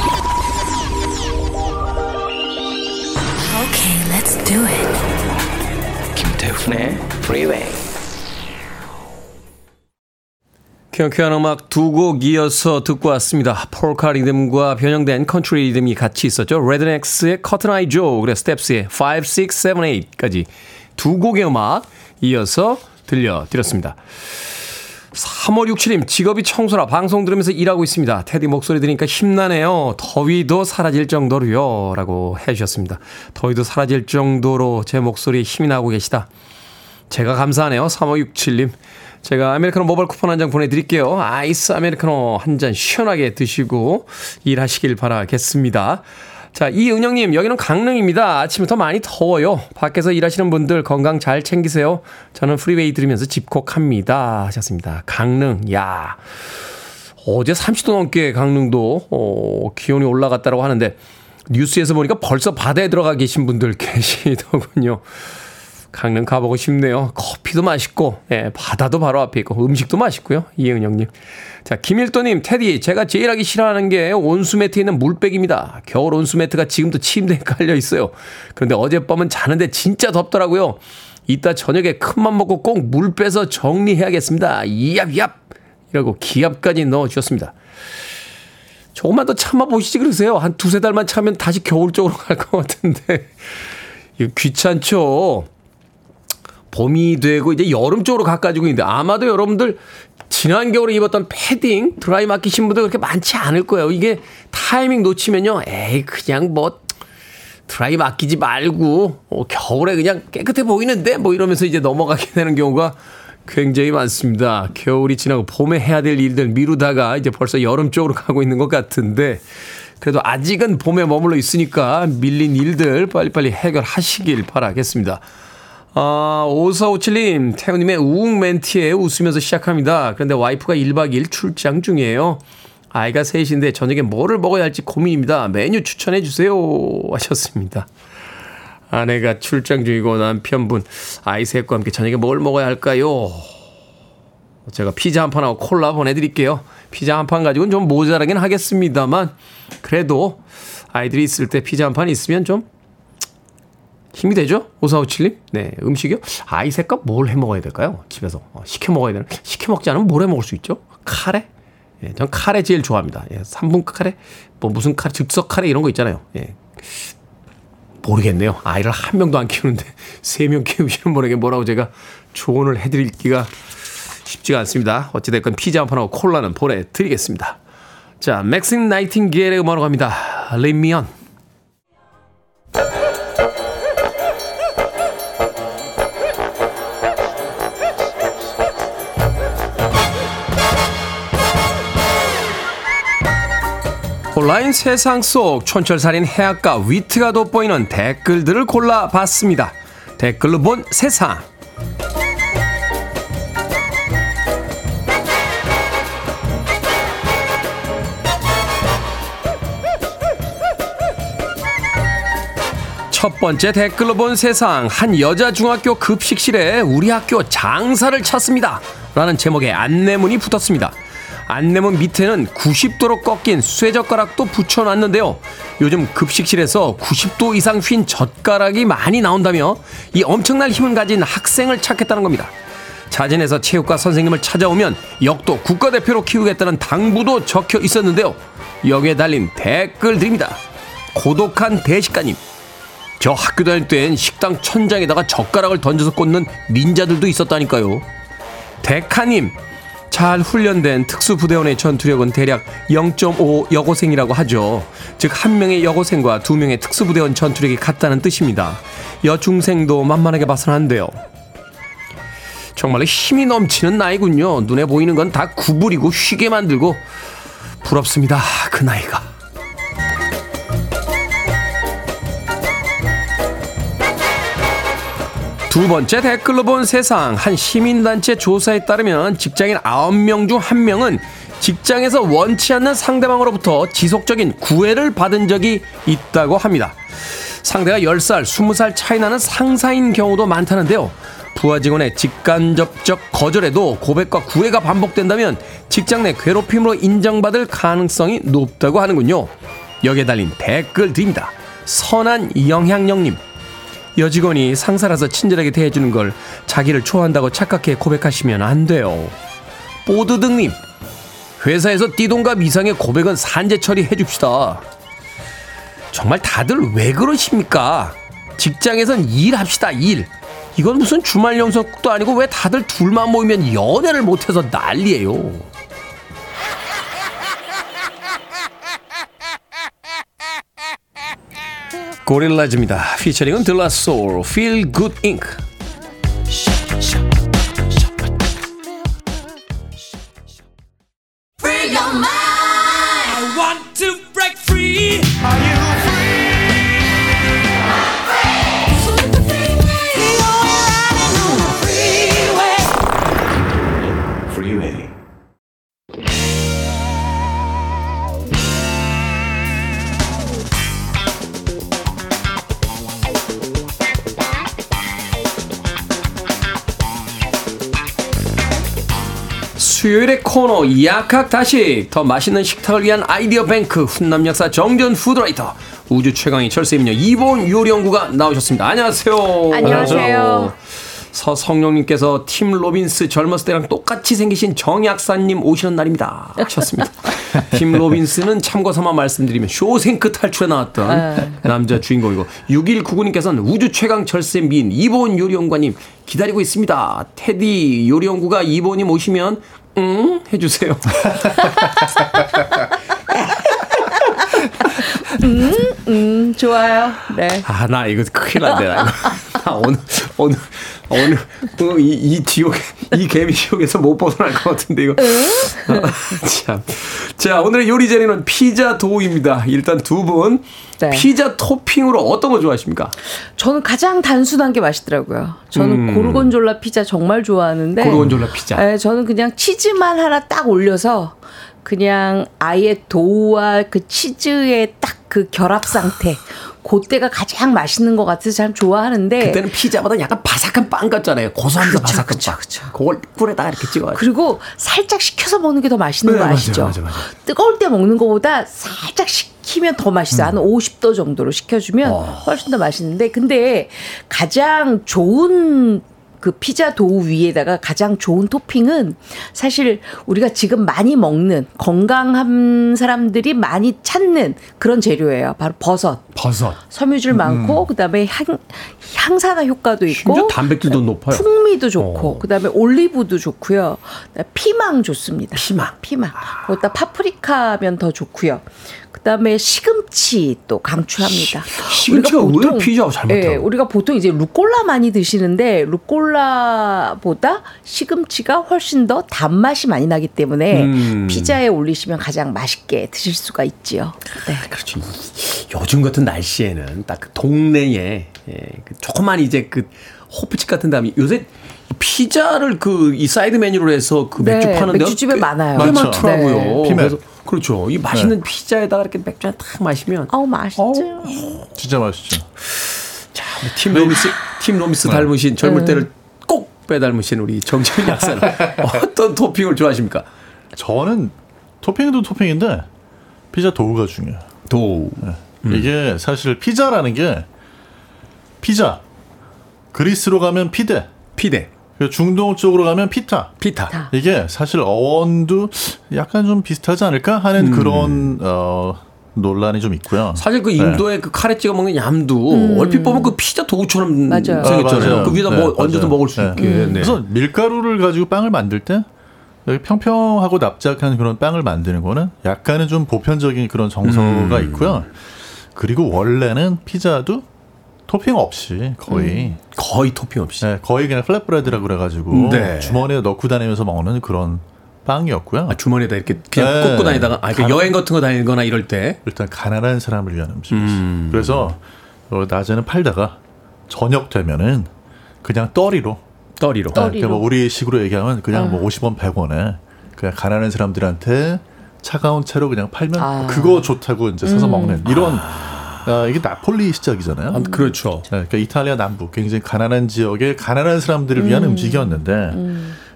Do it. 김태훈의 Freeway. 쾌쾌한 음악 두 곡 이어서 듣고 왔습니다. 폴카 리듬과 변형된 컨트리 리듬이 같이 있었죠. Rednex의 Cotton Eye Joe, 그리고 Steps의 5, 6, 7, 8까지 두 곡의 음악 이어서 들려드렸습니다. 3567님, 직업이 청소라 방송 들으면서 일하고 있습니다. 테디 목소리 들으니까 힘나네요. 더위도 사라질 정도로요. 라고 해주셨습니다. 더위도 사라질 정도로 제 목소리에 힘이 나고 계시다. 제가 감사하네요. 3567님. 제가 아메리카노 모바일 쿠폰 한 장 보내드릴게요. 아이스 아메리카노 한 잔 시원하게 드시고 일하시길 바라겠습니다. 자, 이은영님, 여기는 강릉입니다. 아침부터 많이 더워요. 밖에서 일하시는 분들 건강 잘 챙기세요. 저는 프리웨이 들으면서 집콕합니다. 하셨습니다. 강릉, 야 어제 30도 넘게 강릉도, 어, 기온이 올라갔다고 하는데, 뉴스에서 보니까 벌써 바다에 들어가 계신 분들 [laughs] 계시더군요. 강릉 가보고 싶네요. 커피도 맛있고, 예, 바다도 바로 앞에 있고, 음식도 맛있고요. 이은영님. 자, 김일도님, 테디, 제가 제일 하기 싫어하는 게 온수매트에 있는 물백입니다. 겨울 온수매트가 지금도 침대에 [laughs] 깔려 있어요. 그런데 어젯밤은 자는데 진짜 덥더라고요. 이따 저녁에 큰맘 먹고 꼭 물 빼서 정리해야겠습니다. 이압이압! 이라고 기압까지 넣어주셨습니다. 조금만 더 참아보시지 그러세요. 한 두세 달만 참으면 다시 겨울 쪽으로 [laughs] 갈 것 같은데. 귀찮죠? 봄이 되고 이제 여름 쪽으로 가까지고 있는데 아마도 여러분들 지난 겨울에 입었던 패딩 드라이 맡기신 분들 그렇게 많지 않을 거예요. 이게 타이밍 놓치면요. 에이 그냥 뭐 드라이 맡기지 말고 어, 겨울에 그냥 깨끗해 보이는데 뭐 이러면서 이제 넘어가게 [laughs] 되는 경우가 굉장히 많습니다. 겨울이 지나고 봄에 해야 될 일들 미루다가 이제 벌써 여름 쪽으로 가고 있는 것 같은데 그래도 아직은 봄에 머물러 있으니까 밀린 일들 빨리빨리 해결하시길 바라겠습니다. 아, 5457님, 태우님의 우웅 멘트에 웃으면서 시작합니다. 그런데 와이프가 1박 2일 출장 중이에요. 아이가 셋인데 저녁에 뭐를 먹어야 할지 고민입니다. 메뉴 추천해 주세요. 하셨습니다. 아내가 출장 중이고 남편분, 아이 셋과 함께 저녁에 뭘 먹어야 할까요? 제가 피자 한 판하고 콜라 보내드릴게요. 피자 한 판 가지고는 좀 모자라긴 하겠습니다만, 그래도 아이들이 있을 때 피자 한 판 있으면 좀 힘이 되죠? 5457님? 네, 음식이요? 아이 셋과 뭘해 먹어야 될까요? 집에서. 어, 시켜 먹어야 되나? 시켜 먹지 않으면 뭘 해 먹을 수 있죠? 카레? 예, 전 카레 제일 좋아합니다. 예, 3분 카레? 뭐 무슨 카레, 즉석 카레 이런 거 있잖아요. 예. 모르겠네요. 아이를 한 명도 안 키우는데 [laughs] 세 명 키우시는 분에게 뭐라고 제가 조언을 해드리기가 쉽지가 않습니다. 어찌됐건 피자 한 판하고 콜라는 보내드리겠습니다. 자, 맥신 나이팅게일의 음악으로 갑니다. 레미언. 온라인 세상 속 촌철살인 해악과 위트가 돋보이는 댓글들을 골라봤습니다. 댓글로 본 세상. 첫 번째 댓글로 본 세상. 한 여자 중학교 급식실에 우리 학교 장사를 찾습니다. 라는 제목의 안내문이 붙었습니다. 안내문 밑에는 90도로 꺾인 쇠젓가락도 붙여놨는데요. 요즘 급식실에서 90도 이상 휜 젓가락이 많이 나온다며 이 엄청난 힘을 가진 학생을 찾겠다는 겁니다. 자진해서 체육과 선생님을 찾아오면 역도 국가대표로 키우겠다는 당부도 적혀 있었는데요. 여기에 달린 댓글들입니다. 고독한 대식가님. 저 학교 다닐 땐 식당 천장에다가 젓가락을 던져서 꽂는 닌자들도 있었다니까요. 데카님. 잘 훈련된 특수부대원의 전투력은 대략 0.5 여고생이라고 하죠. 즉, 한 명의 여고생과 두 명의 특수부대원 전투력이 같다는 뜻입니다. 여중생도 만만하게 봐서는 안 돼요. 정말로 힘이 넘치는 나이군요. 눈에 보이는 건 다 구부리고 쉬게 만들고 부럽습니다. 그 나이가. 두 번째 댓글로 본 세상 한 시민단체 조사에 따르면 직장인 9명 중 1명은 직장에서 원치 않는 상대방으로부터 지속적인 구애를 받은 적이 있다고 합니다. 상대가 10살, 20살 차이 나는 상사인 경우도 많다는데요. 부하 직원의 직간접적 거절에도 고백과 구애가 반복된다면 직장 내 괴롭힘으로 인정받을 가능성이 높다고 하는군요. 여기에 달린 댓글 드립니다. 선한 영향력님. 여직원이 상사라서 친절하게 대해주는 걸 자기를 좋아한다고 착각해 고백하시면 안 돼요. 뽀드득님. 회사에서 띠동갑 이상의 고백은 산재 처리해 줍시다. 정말 다들 왜 그러십니까? 직장에선 일합시다, 일. 이건 무슨 주말 연속도 아니고 왜 다들 둘만 모이면 연애를 못해서 난리예요. 고릴라즈입니다. 피처링은 들라 소울, Feel Good Inc. 약학다식 더 맛있는 식탁을 위한 아이디어 뱅크 훈남 약사 정재훈 food writer 우주 최강의 절세미녀 이보은 요리연구가 나오셨습니다. 안녕하세요. 안녕하세요. 서성룡님께서 팀 로빈스 젊었을 때랑 똑같이 생기신 정약사님 오시는 날입니다. 하셨습니다. [laughs] 팀 로빈스는 참고 삼아 말씀드리면 쇼생크 탈출에 나왔던 남자 주인공이고 6199님께서는 우주 최강 절세미인 이보은 요리연구가님 기다리고 있습니다. 테디 요리연구가 이본님 오시면 응 해주세요. 음, 좋아요. 네. 아, 나 이거 큰일 났네. 나 이거. 나 오늘, 오늘, 오늘, 또 이, 이 지옥, 이 개미 지옥에서 못 벗어날 것 같은데, 이거. [laughs] 참. 자, 오늘의 요리 재료는 피자 도우입니다. 일단 두 분. 네. 피자 토핑으로 어떤 거 좋아하십니까? 저는 가장 단순한 게 맛있더라고요. 저는 고르곤졸라 피자 정말 좋아하는데. 음. 고르곤졸라 피자. 네, 저는 그냥 치즈만 하나 딱 올려서 그냥 아예 도우와 그 치즈의 딱 그 결합 상태. 그때가 가장 맛있는 것 같아서 참 좋아하는데. 그때는 피자보다 약간 바삭한 빵 같잖아요. 고소하면서 그쵸, 바삭한 그쵸, 빵. 그쵸. 그걸 꿀에다가 이렇게 찍어가지고. 그리고 살짝 식혀서 먹는 게 더 맛있는 네, 거 아시죠? 맞아요, 맞아요. 뜨거울 때 먹는 것보다 살짝 식히면 더 맛있어요. 한 50도 정도로 식혀주면 음. 어. 훨씬 더 맛있는데 근데 가장 좋은 그 피자 도우 위에다가 가장 좋은 토핑은 사실 우리가 지금 많이 먹는 건강한 사람들이 많이 찾는 그런 재료예요. 바로 버섯. 버섯. 섬유질 많고 그다음에 향 향산화 효과도 있고 음. 심지어 단백질도 높아요. 풍미도 좋고 어. 그다음에 올리브도 좋고요. 피망 좋습니다. 피망. 피망. 거기다 파프리카면 더 좋고요. 그다음에 시금치 또 강추합니다. 시금치가 우리가 왜 피자하고 잘 예, 맞더라고요? 우리가 보통 이제 루꼴라 많이 드시는데 루꼴라보다 시금치가 훨씬 더 단맛이 많이 나기 때문에 음. 피자에 올리시면 가장 맛있게 드실 수가 있지요. 네. 그렇죠. 이- 요즘 같은 날씨에는 딱 그 동네에 예, 그 조그만 이제 그 호프집 같은 다음에 요새 피자를 그 이 사이드 메뉴로 해서 그 네, 맥주 파는 데가 맥주집에 꽤- 많아요. 많더라고요. 네. 피맥. 그래서 그렇죠. 이 맛있는 피자에다가 이렇게 맥주 한잔 마시면 어우 맛있죠. 진짜 맛있죠. 자, 팀 로빈스 팀 로빈스 닮으신 젊을 때를 꼭 빼닮으신 우리 정재훈 약사는 [laughs] 어떤 토핑을 좋아하십니까? 저는 토핑도 토핑인데 피자 도우가 중요해요. 도우 이게 사실 피자라는 게 피자 그리스로 가면 피데 피데 그리고 중동 쪽으로 가면 피타 피타 다. 이게 사실 어원도 약간 좀 비슷하지 않을까 하는 그런 어, 논란이 좀 있고요. 사실 그 인도의 그 카레 찍어 먹는 난도 음. 얼핏 보면 그 피자 도우처럼 맞아요. 생겼잖아요. 아, 맞아요. 그 위에다 네, 뭐 얹어서 맞아요. 먹을 수 네. 있게. 네. 그래서 밀가루를 가지고 빵을 만들 때 평평하고 납작한 그런 빵을 만드는 거는 약간은 좀 보편적인 그런 정서가 음. 있고요. 그리고 원래는 피자도 토핑 없이 거의 거의 토핑 없이. 네, 거의 그냥 flatbread라고 그래가지고 음, 네. 주머니에 넣고 다니면서 먹는 그런 빵이었고요. 아, 주머니에다 이렇게 그냥 네. 꽂고 다니다가 아, 그 여행 같은 거 다니거나 이럴 때 일단 가난한 사람을 위한 음식이었어요. 음. 그래서 어, 낮에는 팔다가 저녁 되면은 그냥 떠리로. 떠리로. 네, 그러니까 뭐 우리 식으로 얘기하면 그냥 뭐 50원, 100원에 그냥 가난한 사람들한테 차가운 채로 그냥 팔면 아. 그거 좋다고 이제 사서 먹는 이런 아, 이게 나폴리 시작이잖아요. 아, 그렇죠. 네, 그러니까 이탈리아 남부 굉장히 가난한 지역의 가난한 사람들을 위한 음. 식이었는데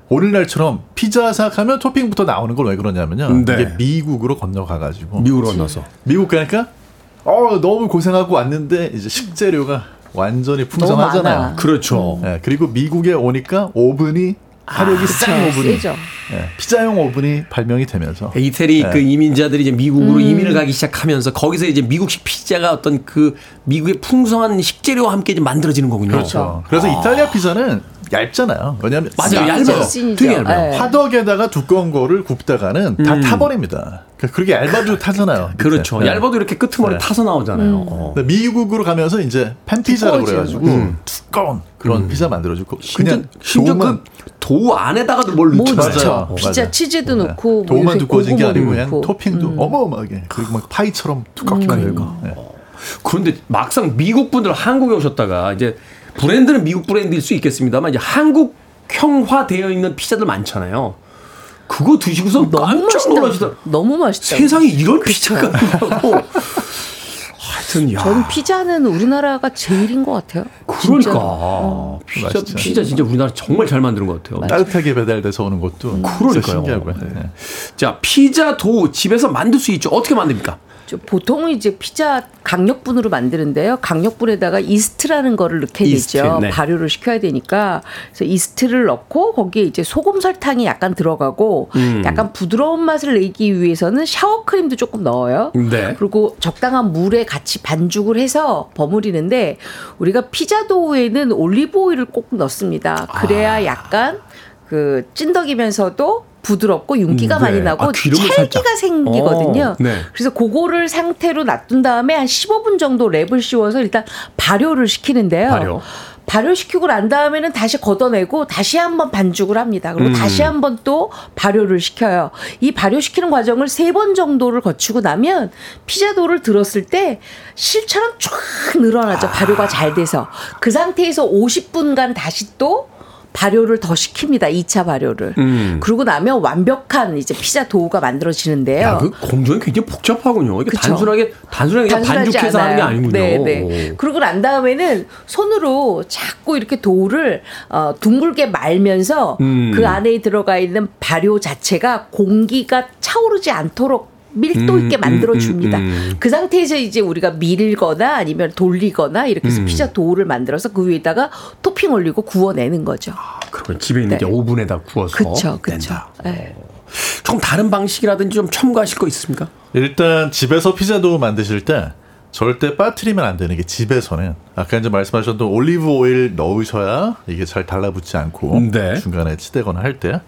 오늘날처럼 피자 생각하면 토핑부터 나오는 걸 왜 그러냐면요. 네. 이게 미국으로 건너가가지고 미국으로 건너서. 미국 가니까 어 너무 고생하고 왔는데 이제 식재료가 완전히. 풍성하잖아요. 그렇죠. 네, 그리고 미국에 오니까 오븐이 화력이 싼 오븐이. 예, 피자용 오븐이 발명이 되면서 이태리 네. 그 이민자들이 이제 미국으로 이민을 가기 시작하면서 거기서 이제 미국식 피자가 어떤 그 미국의 풍성한 식재료와 함께 이제 만들어지는 거군요. 그렇죠. 그래서 이탈리아 피자는 얇잖아요. 왜냐하면 맞아요. 얇죠. 얇아요. 되게 얇아요. 네. 화덕에다가 두꺼운 거를 굽다가는 다 타버립니다. 그러니까 그렇게 얇아도 타잖아요. 그렇죠. 네. 얇아도 이렇게 끄트머리 네. 타서 나오잖아요. 어. 근데 미국으로 가면서 이제 팬피자라고 그래가지고 두꺼운 그런 피자 만들어주고 그냥 심지어 도우만 그도 안에다가도 뭘뭐 넣죠. 맞아요. 넣죠. 피자. 치즈도 네. 넣고 뭐 도우만 요새 두꺼워진 게 아니고 그냥 넣고. 토핑도 음. 어마어마하게 그리고 막 파이처럼 두껍게 만들고 네. 그런데 막상 미국 분들 한국에 오셨다가 이제 브랜드는 미국 브랜드일 수 있겠습니다만 이제 한국형화되어 있는 피자들 많잖아요. 그거 드시고서 너무 깜짝 맛있다. 놀라시다. 너무 맛있다. 세상에 이런 피자가 있다고. 하여튼 야. 저는 피자는 우리나라가 제일인 것 같아요. 그러니까 진짜로. 피자 맛있죠. 피자 진짜 우리나라 정말 잘 만드는 것 같아요. 따뜻하게 배달돼서 오는 것도 진짜 그러니까요. 신기하고요. 네. 네. 자 피자 도 집에서 만들 수 있죠. 어떻게 만듭니까? 저 보통 이제 피자 강력분으로 만드는데요. 강력분에다가 이스트라는 거를 넣게 이스트, 되죠. 네. 발효를 시켜야 되니까. 그래서 이스트를 넣고 거기에 이제 소금 설탕이 약간 들어가고 음. 약간 부드러운 맛을 내기 위해서는 사워크림도 조금 넣어요. 네. 그리고 적당한 물에 같이 반죽을 해서 버무리는데 우리가 피자 도우에는 올리브 오일을 꼭 넣습니다. 그래야 아. 약간 그 찐덕이면서도 부드럽고 윤기가 음, 많이 네. 나고 아, 찰기가 살짝. 생기거든요. 어, 네. 그래서 그거를 상태로 놔둔 다음에 한 15분 정도 랩을 씌워서 일단 발효를 시키는데요. 발효. 발효시키고 난 다음에는 다시 걷어내고 다시 한번 반죽을 합니다. 그리고 음. 다시 한번 또 발효를 시켜요. 이 발효시키는 과정을 세 번 정도를 거치고 나면 피자도를 들었을 때 실처럼 쫙 늘어나죠. 발효가 잘 돼서. 그 상태에서 50분간 다시 또 발효를 더 시킵니다. 2차 발효를. 음. 그러고 나면 완벽한 이제 피자 도우가 만들어지는데요. 야, 그 공정이 굉장히 복잡하군요. 이게 그쵸. 단순하게 단순하게 그냥 반죽해서 하는 게 않아요. 아니군요. 네, 네. 그러고 난 다음에는 손으로 자꾸 이렇게 도우를 어, 둥글게 말면서 음. 그 안에 들어가 있는 발효 자체가 공기가 차오르지 않도록 밀도 음, 있게 만들어 음, 줍니다. 음, 음. 그 상태에서 이제 우리가 밀거나 아니면 돌리거나 이렇게 해서 음. 피자 도우를 만들어서 그 위에다가 토핑 올리고 구워내는 거죠. 그러면 집에 있는 네. 오븐에다 구워서 그쵸, 그쵸. 낸다. 네. 좀 다른 방식이라든지 좀 첨가하실 거 있습니까? 일단 집에서 피자도 만드실 때 절대 빠뜨리면 안 되는 게 집에서는 아까 이제 말씀하셨던 올리브 오일 넣으셔야 이게 잘 달라붙지 않고 네. 중간에 치대거나 할 때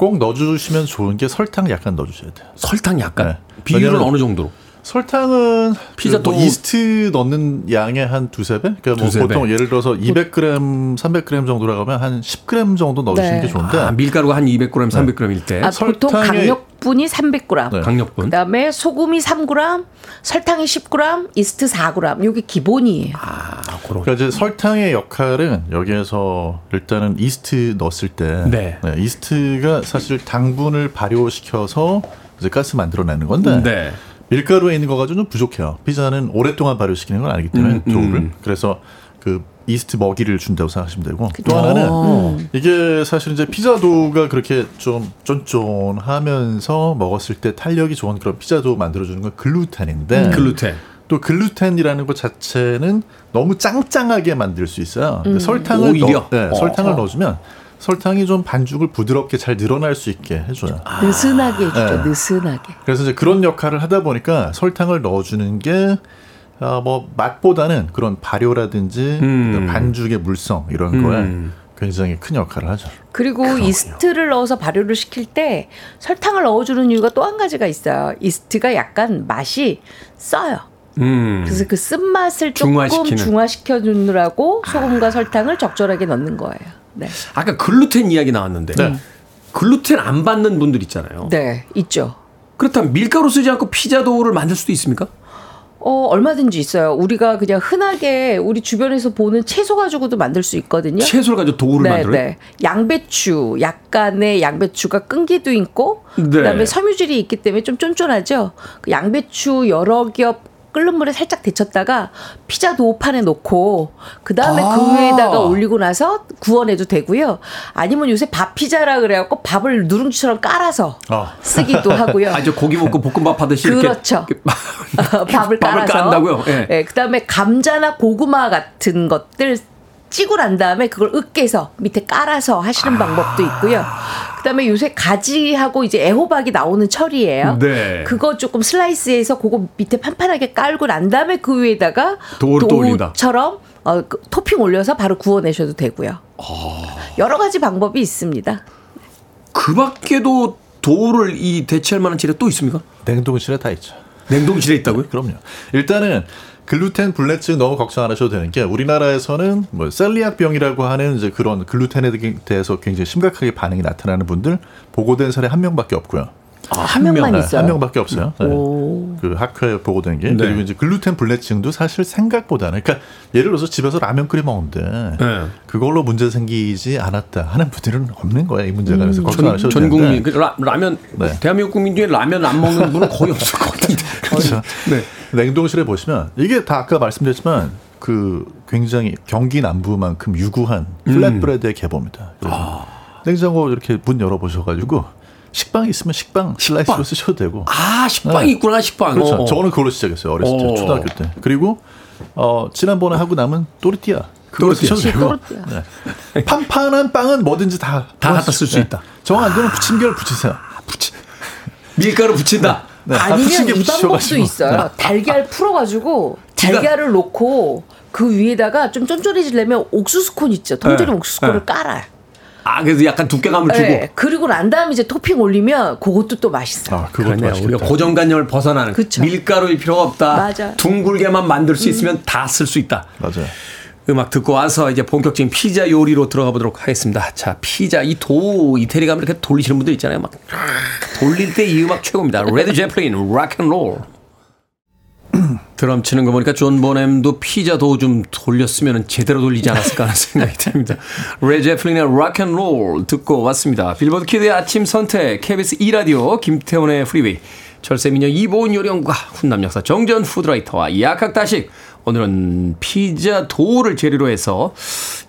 꼭 넣어주시면 좋은 게 설탕 약간 넣어주셔야 돼요. 설탕 약간 네. 비율은 어느 정도로? 설탕은 피자 피자 뭐 도우- 이스트 넣는 양의 한 두세 배? 그러니까 뭐 두세 배. 보통 예를 들어서 200g, 300g 정도라고 하면 한 10g 정도 넣으시는 네. 게 좋은데 아, 밀가루가 한 200g, 300g일 때 아, 보통 설탕에- 강력분이 300g. 네. 강력분. 그다음에 소금이 3g, 설탕이 10g, 이스트 4g. 요게 기본이에요. 아, 그런. 그러니까 이제 설탕의 역할은 여기에서 일단은 이스트 넣었을 때 네. 이스트가 사실 당분을 발효시켜서 이제 가스 만들어내는 건데 네. 밀가루에 있는 거 가지고는 부족해요. 피자는 오랫동안 발효시키는 건 아니기 때문에 음, 음. 그래서 그 이스트 먹이를 준다고 생각하시면 되고 그쵸. 또 하나는 어. 이게 사실 이제 피자 도우가 그렇게 좀 쫀쫀하면서 먹었을 때 탄력이 좋은 그런 피자 도우 만들어주는 건 글루텐인데 글루텐. 또 글루텐이라는 것 자체는 너무 짱짱하게 만들 수 있어요. 근데 설탕을 오히려? 넣, 네, 어. 설탕을 넣어주면 설탕이 좀 반죽을 부드럽게 잘 늘어날 수 있게 해줘요. 느슨하게 해주죠. 네. 느슨하게. 그래서 이제 그런 역할을 하다 보니까 설탕을 넣어주는 게 어, 뭐 맛보다는 그런 발효라든지 음. 반죽의 물성 이런 음. 거에 굉장히 큰 역할을 하죠. 그리고 이스트를 넣어서 발효를 시킬 때 설탕을 넣어주는 이유가 또 한 가지가 있어요. 이스트가 약간 맛이 써요. 음. 그래서 그 쓴맛을 조금 중화시키는. 중화시켜 주느라고 소금과 설탕을 적절하게 넣는 거예요. 네. 아까 글루텐 이야기 나왔는데 네. 글루텐 안 받는 분들 있잖아요. 네, 있죠. 그렇다면 밀가루 쓰지 않고 피자 도우를 만들 수도 있습니까? 어, 얼마든지 있어요. 우리가 그냥 흔하게 우리 주변에서 보는 채소 가지고도 만들 수 있거든요. 채소를 가지고 도우를 네, 만들어요? 네. 양배추, 약간의 양배추가 끈기도 있고, 네. 그다음에 섬유질이 있기 때문에 좀 쫀쫀하죠. 그 양배추 여러 겹 끓는 물에 살짝 데쳤다가 피자 도우 판에 놓고 그 다음에 아. 그 위에다가 올리고 나서 구워내도 되고요. 아니면 요새 밥 피자라 그래갖고 밥을 누룽지처럼 깔아서 어. 쓰기도 하고요. [laughs] 아, 저 고기 먹고 볶음밥 하듯이 그렇죠. 이렇게 [laughs] 밥을 깔아서 깐다고요? 예. 네, 그다음에 감자나 고구마 같은 것들 찌고 난 다음에 그걸 으깨서 밑에 깔아서 하시는 방법도 있고요. 그다음에 요새 가지하고 이제 애호박이 나오는 철이에요. 네. 그거 조금 슬라이스해서 그거 밑에 판판하게 깔고 난 다음에 그 위에다가. 도우처럼 어, 그 토핑 올려서 바로 구워내셔도 되고요. 아. 여러 가지 방법이 있습니다. 그 밖에도 도우를 이 대체할 만한 재료 또 있습니까? 냉동실에 다 있죠. 냉동실에 있다고요? [laughs] 그럼요. 일단은 글루텐 불내증 너무 걱정 안 하셔도 되는 게 우리나라에서는 뭐 셀리악병이라고 하는 이제 그런 글루텐에 대해서 굉장히 심각하게 반응이 나타나는 분들 보고된 사례 한 명밖에 없고요. 아, 한 명만 네, 있어요. 한 명밖에 없어요. 네. 오. 그 학회에 보고된 게 네. 그리고 이제 글루텐 불내증도 사실 생각보다는 그러니까 예를 들어서 집에서 라면 끓여 먹는데 네. 그걸로 문제 생기지 않았다 하는 분들은 없는 거야 이 문제가 그래서 걱정 안 전, 하셔도 전 되는데 국민 그 라, 라면 네. 대한민국 국민 중에 라면 안 먹는 분은 거의 없을 것 같은데. 그렇죠. 네. 냉동실에 보시면 이게 다 아까 말씀드렸지만 그 굉장히 경기 남부만큼 유구한 음. flatbread의 계보입니다. 아. 냉장고 이렇게 문 열어보셔가지고 식빵 있으면 식빵 슬라이스로 쓰셔도 되고. 아 식빵이 네. 있구나 식빵. 그렇죠. 어. 저는 그걸로 시작했어요 어렸을 때 어. 초등학교 때. 그리고 어 지난번에 하고 남은 또르띠아. 그걸 또르띠아. 쓰셔도 되고. 또르띠아. 네. 판판한 빵은 뭐든지 다 다 갖다 쓸 수 있다. 정 안 되면 부침개를 부치세요. 부치. 밀가루 부친다. 네. 다 아니면 이 방법도. 있어요. 달걀 풀어가지고 [laughs] 달걀을 놓고 그 위에다가 좀 쫀쫀해지려면 옥수수 콘 있죠. 통조림 네. 옥수수 콘을 네. 깔아요. 아 그래서 약간 두께감을 주고. 네. 그리고 난 다음에 이제 토핑 올리면 그것도 또 맛있어요. 아, 그러네요. 우리가 고정관념을 벗어나는 그쵸. 밀가루일 필요가 없다. 맞아. 둥글게만 만들 수 있으면 다쓸 수 있다. 맞아요. 음악 듣고 와서 이제 본격적인 피자 요리로 들어가 보도록 하겠습니다. 자, 피자 이 도 이태리 가면 이렇게 돌리시는 분들 있잖아요. 막 돌릴 때 이 음악 최고입니다. 레드 제플린 Rock and Roll. [clears throat] 드럼 치는 거 보니까 존 보넴도 피자 도우 좀 돌렸으면 제대로 돌리지 않았을까 하는 [laughs] 생각이 듭니다. 레드 제플린의 Rock and Roll 듣고 왔습니다. 빌보드 키드의 아침 선택 KBS 2 라디오 김태훈의 프리웨이 절세미녀 이보은 요리연구가 훈남 약사 정재훈 food writer와 약학다식 오늘은 피자 도우를 재료로 해서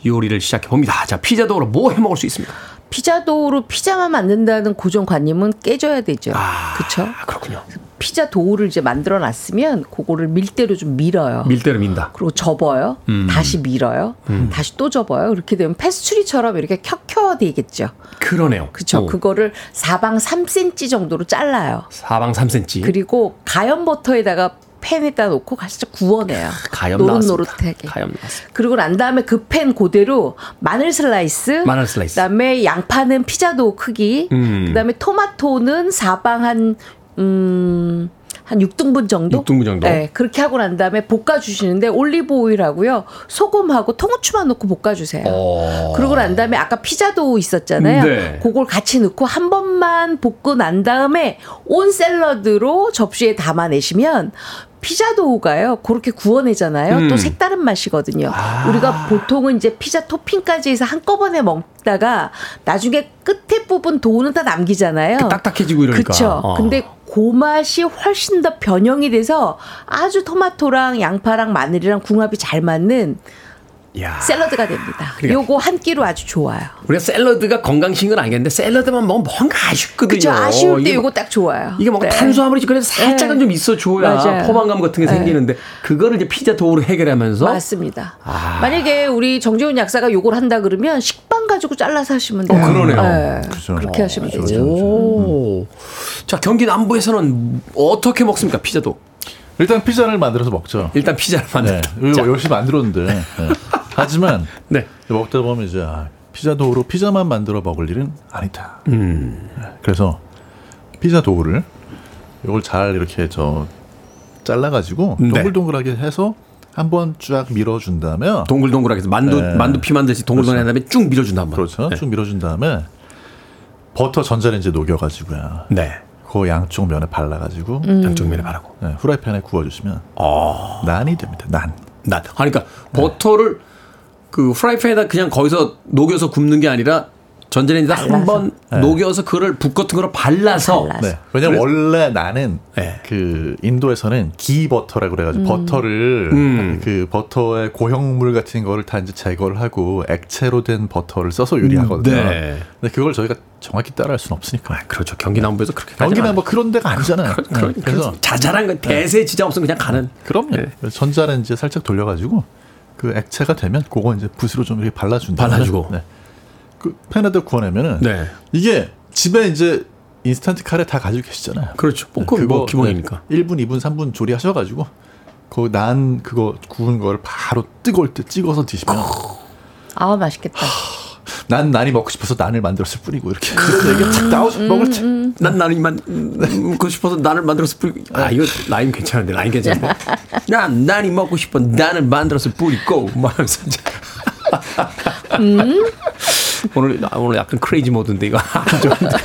요리를 시작해 봅니다. 자, 피자 도우로 뭐 해 먹을 수 있습니까? 피자 도우로 피자만 만든다는 고정관념은 깨져야 되죠. 그렇죠? 아, 그렇군요. 피자 도우를 이제 만들어 놨으면 그거를 밀대로 좀 밀어요. 밀대로 민다. 그리고 접어요. 음. 다시 밀어요. 다시 또 접어요. 그렇게 되면 패스츄리처럼 이렇게 켜켜 되겠죠. 그러네요. 그렇죠. 오. 그거를 사방 3cm 정도로 잘라요. 사방 3cm. 그리고 가염 버터에다가 팬에다 놓고 살짝 구워내요. 가염. 노릇노릇하게. 가염 나왔습니다. 그리고 난 다음에 그 팬 그대로 마늘 슬라이스, 마늘 슬라이스. 그다음에 양파는 피자도 크기, 음. 그다음에 토마토는 사방 한 음. 한 6등분 정도? 6등분 정도? 네, 그렇게 하고 난 다음에 볶아 주시는데 올리브 오일하고요, 소금하고 통후추만 넣고 볶아 주세요. 어. 그러고 난 다음에 아까 피자도 있었잖아요. 네. 그걸 같이 넣고 한 번만 볶고 난 다음에 온 샐러드로 접시에 담아내시면 피자 도우가요. 그렇게 구워내잖아요. 음. 또 색다른 맛이거든요. 아. 우리가 보통은 이제 피자 토핑까지 해서 한꺼번에 먹다가 나중에 끝에 부분 도우는 다 남기잖아요. 그 딱딱해지고 이러니까. 그렇죠. 어. 근데 그 맛이 훨씬 더 변형이 돼서 아주 토마토랑 양파랑 마늘이랑 궁합이 잘 맞는 야. 샐러드가 됩니다. 그러니까. 요거 한 끼로 아주 좋아요. 우리가 샐러드가 건강식은 알겠는데 샐러드만 먹으면 뭔가 아쉽거든요. 그죠? 아쉬울 때 이게 요거 뭐- 딱 좋아요. 이게 뭔가 네. 탄수화물이 그래도 살짝은 네. 좀 있어 줘야 맞아요. 포만감 같은 게 네. 생기는데 그거를 이제 피자 도우로 해결하면서 맞습니다. 아. 만약에 우리 정재훈 약사가 요걸 한다 그러면 식빵 가지고 잘라서 하시면 돼요. 어, 그러네요. 네. 그죠. 그렇게 하시면 그죠, 되죠. 그죠. 오. 자, 경기 남부에서는 어떻게 먹습니까? 피자도. 일단 피자를 만들어서 먹죠. 일단 피자를 네, 만들. 이거 열심히 만들었는데. 네. 하지만 [laughs] 네. 먹다 보면 이제 아, 피자 도우로 피자만 만들어 먹을 일은 아니다. 음. 네, 그래서 피자 도우를 이걸 잘 이렇게 저 잘라가지고 네. 동글동글하게 해서 한번 쫙 밀어준 다음에 동글동글하게 해서 만두 네. 만두 피 만듯이 동글동글 한 다음에 쭉 밀어준다 한번. 그렇죠. 네. 쭉 밀어준 다음에 버터 전자레인지에 녹여가지고요. 네. 그 양쪽 면에 발라가지고 음. 양쪽 면에 바르고. 네, 후라이팬에 구워주시면 아. 난이 됩니다. 난. 난. 아니, 그러니까 버터를 그 프라이팬에다 그냥 거기서 녹여서 굽는 게 아니라 전자레인지다 한번 녹여서 그거를 붓 같은 거로 발라서. 발라서. 네. 왜냐면 원래 나는 네. 그 인도에서는 기 버터라고 그래가지고 버터를 음. 그 버터의 고형물 같은 거를 다 이제 제거를 하고 액체로 된 버터를 써서 요리하거든요. 네. 근데 그걸 저희가 정확히 따라할 수는 없으니까. 그렇죠. 경기 남부에서 그렇게 가지 여기는 않아요. 뭐 그런 데가 아니잖아요. 그, 그, 네, 그래서 자잘한 건 대세 지장 없으면 그냥 가는. 그럼요. 네. 그래서 전자레인지에 살짝 돌려가지고 그 액체가 되면 그거 이제 붓으로 좀 이렇게 발라준다. 발라주고. 네. 그 팬에다 구워내면은 네. 이게 집에 이제 인스턴트 카레 다 가지고 계시잖아요. 그렇죠. 볶음 뭐 기본이니까. 네, 1분, 2분, 3분 조리하셔가지고 그난 그거 구운 거를 바로 뜨거울 때 찍어서 드시면 아 맛있겠다. 난 난이 먹고 싶어서 난을 만들었을 뿐이고 이렇게 그래서 이게 탁 나오죠 먹을 때난 나는만 먹고 싶어서 나를 만들었을 뿐. 아 이거 라임 괜찮은데 라임 괜찮은데. [laughs] 난 난이 먹고 싶어 나를 만들었을 뿐이고 말하면서 이제. [laughs] 오늘 아, 오늘 약간 크레이지 모드인데 이거 안 [laughs] 좋은데.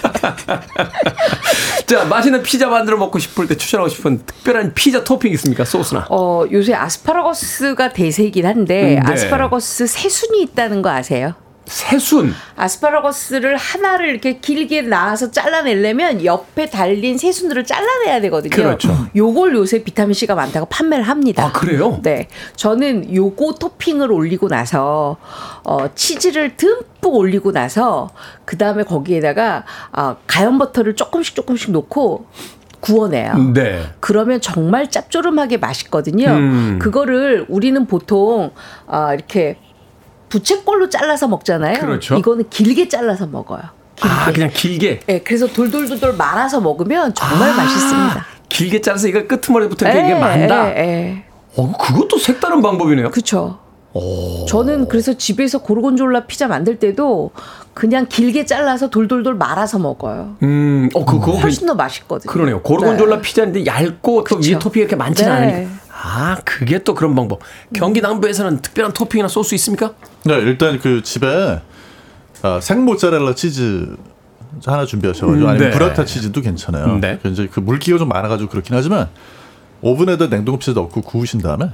자 맛있는 피자 만들어 먹고 싶을 때 추천하고 싶은 특별한 피자 토핑 있습니까 소스나? 어, 요새 아스파라거스가 대세이긴 한데 음, 네. 아스파라거스 새순이 있다는 거 아세요? 새순. 아스파라거스를 하나를 이렇게 길게 나와서 잘라내려면 옆에 달린 새순들을 잘라내야 되거든요. 그렇죠. 요걸 요새 비타민 C가 많다고 판매를 합니다. 아, 그래요? 네. 저는 요거 토핑을 올리고 나서 어 치즈를 듬뿍 올리고 나서 그 다음에 거기에다가 어, 가염 버터를 조금씩 조금씩 놓고 구워내요. 네. 그러면 정말 짭조름하게 맛있거든요. 음. 그거를 우리는 보통 아, 이렇게 부채꼴로 잘라서 먹잖아요. 그렇죠. 이거는 길게 잘라서 먹어요. 길게. 아 그냥 길게. 네, 그래서 돌돌돌돌 말아서 먹으면 정말 아, 맛있습니다. 길게 잘라서 이걸 끄트머리부터 이렇게 이게 만다. 예, 예. 어, 그것도 색다른 방법이네요. 그쵸. 저는 그래서 집에서 고르곤졸라 피자 만들 때도 그냥 길게 잘라서 돌돌돌 말아서 먹어요. 음, 어, 그, 그거 훨씬 더 맛있거든요. 그러네요. 고르곤졸라 네. 피자인데 얇고 또. 위에 토핑이 이렇게 많지는 네. 않으니까. 아, 그게 또 그런 방법. 경기 남부에서는 특별한 토핑이나 소스 있습니까? 네, 일단 그 집에 아, 생모짜렐라 치즈 하나 준비하셔가지고 아니면 네. 브라타 치즈도 괜찮아요. 네. 그 이제 그 물기가 좀 많아가지고 그렇긴 하지만 오븐에다 냉동 피자 넣고 구우신 다음에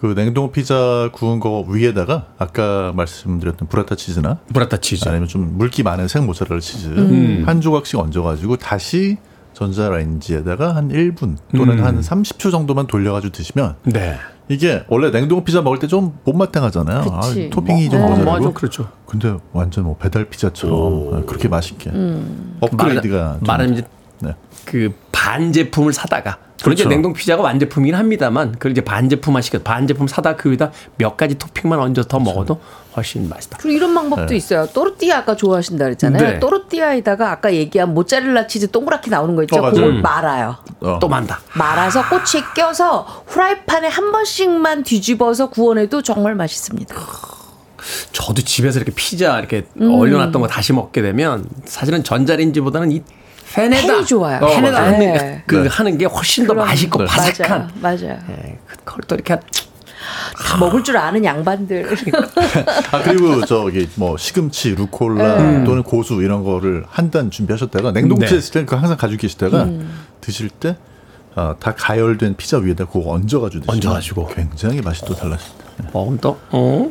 그 냉동 피자 구운 거 위에다가 아까 말씀드렸던 브라타 치즈나 브라타 치즈. 아니면 좀 물기 많은 생모짜렐라 치즈 음. 한 조각씩 얹어가지고 다시 전자레인지에다가 한 1분 또는 음. 한 30초 정도만 돌려가지고 드시면 네. 이게 원래 냉동 피자 먹을 때 좀 못마땅하잖아요. 아. 토핑이 좀 네. 모자라고. 맞아, 그렇죠. 근데 완전 뭐 배달 피자처럼 아, 그렇게 맛있게 업그레이드가 좀- 말하면 이제 네. 그 반 제품을 사다가 그런 그렇죠. 냉동 피자가 완제품이긴 합니다만 그걸 이제 반 제품만 시켜 반 제품 사다 그 위에다 몇 가지 토핑만 얹어 더 먹어도 훨씬 맛있다. 그리고 이런 방법도 있어요. 또르띠아 아까 좋아하신다 그랬잖아요. 네. 또르띠아에다가 아까 얘기한 모짜렐라 치즈 동그랗게 나오는 거 있죠. 어. 그걸 음. 말아요. 어. 또 만다. 말아서 꼬치에 껴서 후라이팬에 한 번씩만 뒤집어서 구워내도 정말 맛있습니다. 저도 집에서 이렇게 피자 이렇게 음. 얼려놨던 거 다시 먹게 되면 사실은 전자레인지보다는 이 팬에다 팬이 좋아요. 어, 팬에다 맞아요. 하는, 네. 그 네. 하는 게 훨씬 더 그럼. 맛있고 네. 바삭한. 맞아요. 맞아요. 예, 그걸 또 이렇게 다 먹을 줄 아는 양반들. [laughs] 아 그리고 저기 뭐 시금치, 루콜라 또는 고수 이런 거를 한 단 준비하셨다가 냉동 네. 피자 있을 때 그거 항상 가지고 계시다가 드실 때 아, 다 가열된 피자 위에다 그거 얹어가지고 드시면 얹어가지고. 굉장히 맛이 또 달라집니다. 먹으면 또, 어?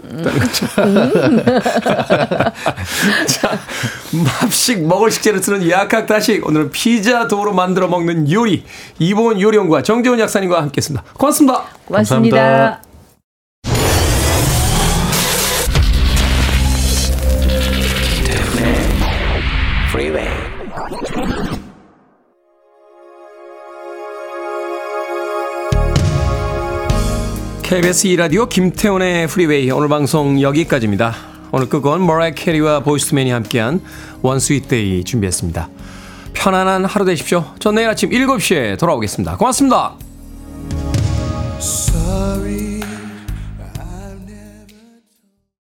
자, 맙식 먹을 식재를 쓰는 약학다식. 오늘은 피자 도우로 만들어 먹는 요리. 이보은 요리연구가 정재훈 약사님과 함께 했습니다. 고맙습니다. 고맙습니다. 감사합니다. KBS 2라디오 김태훈의 프리웨이 오늘 방송 여기까지입니다. 오늘 끝곡은 머라이 캐리와 보이즈투맨이 함께한 One Sweet Day 준비했습니다. 편안한 하루 되십시오. 전 내일 아침 7시에 돌아오겠습니다. 고맙습니다. Sorry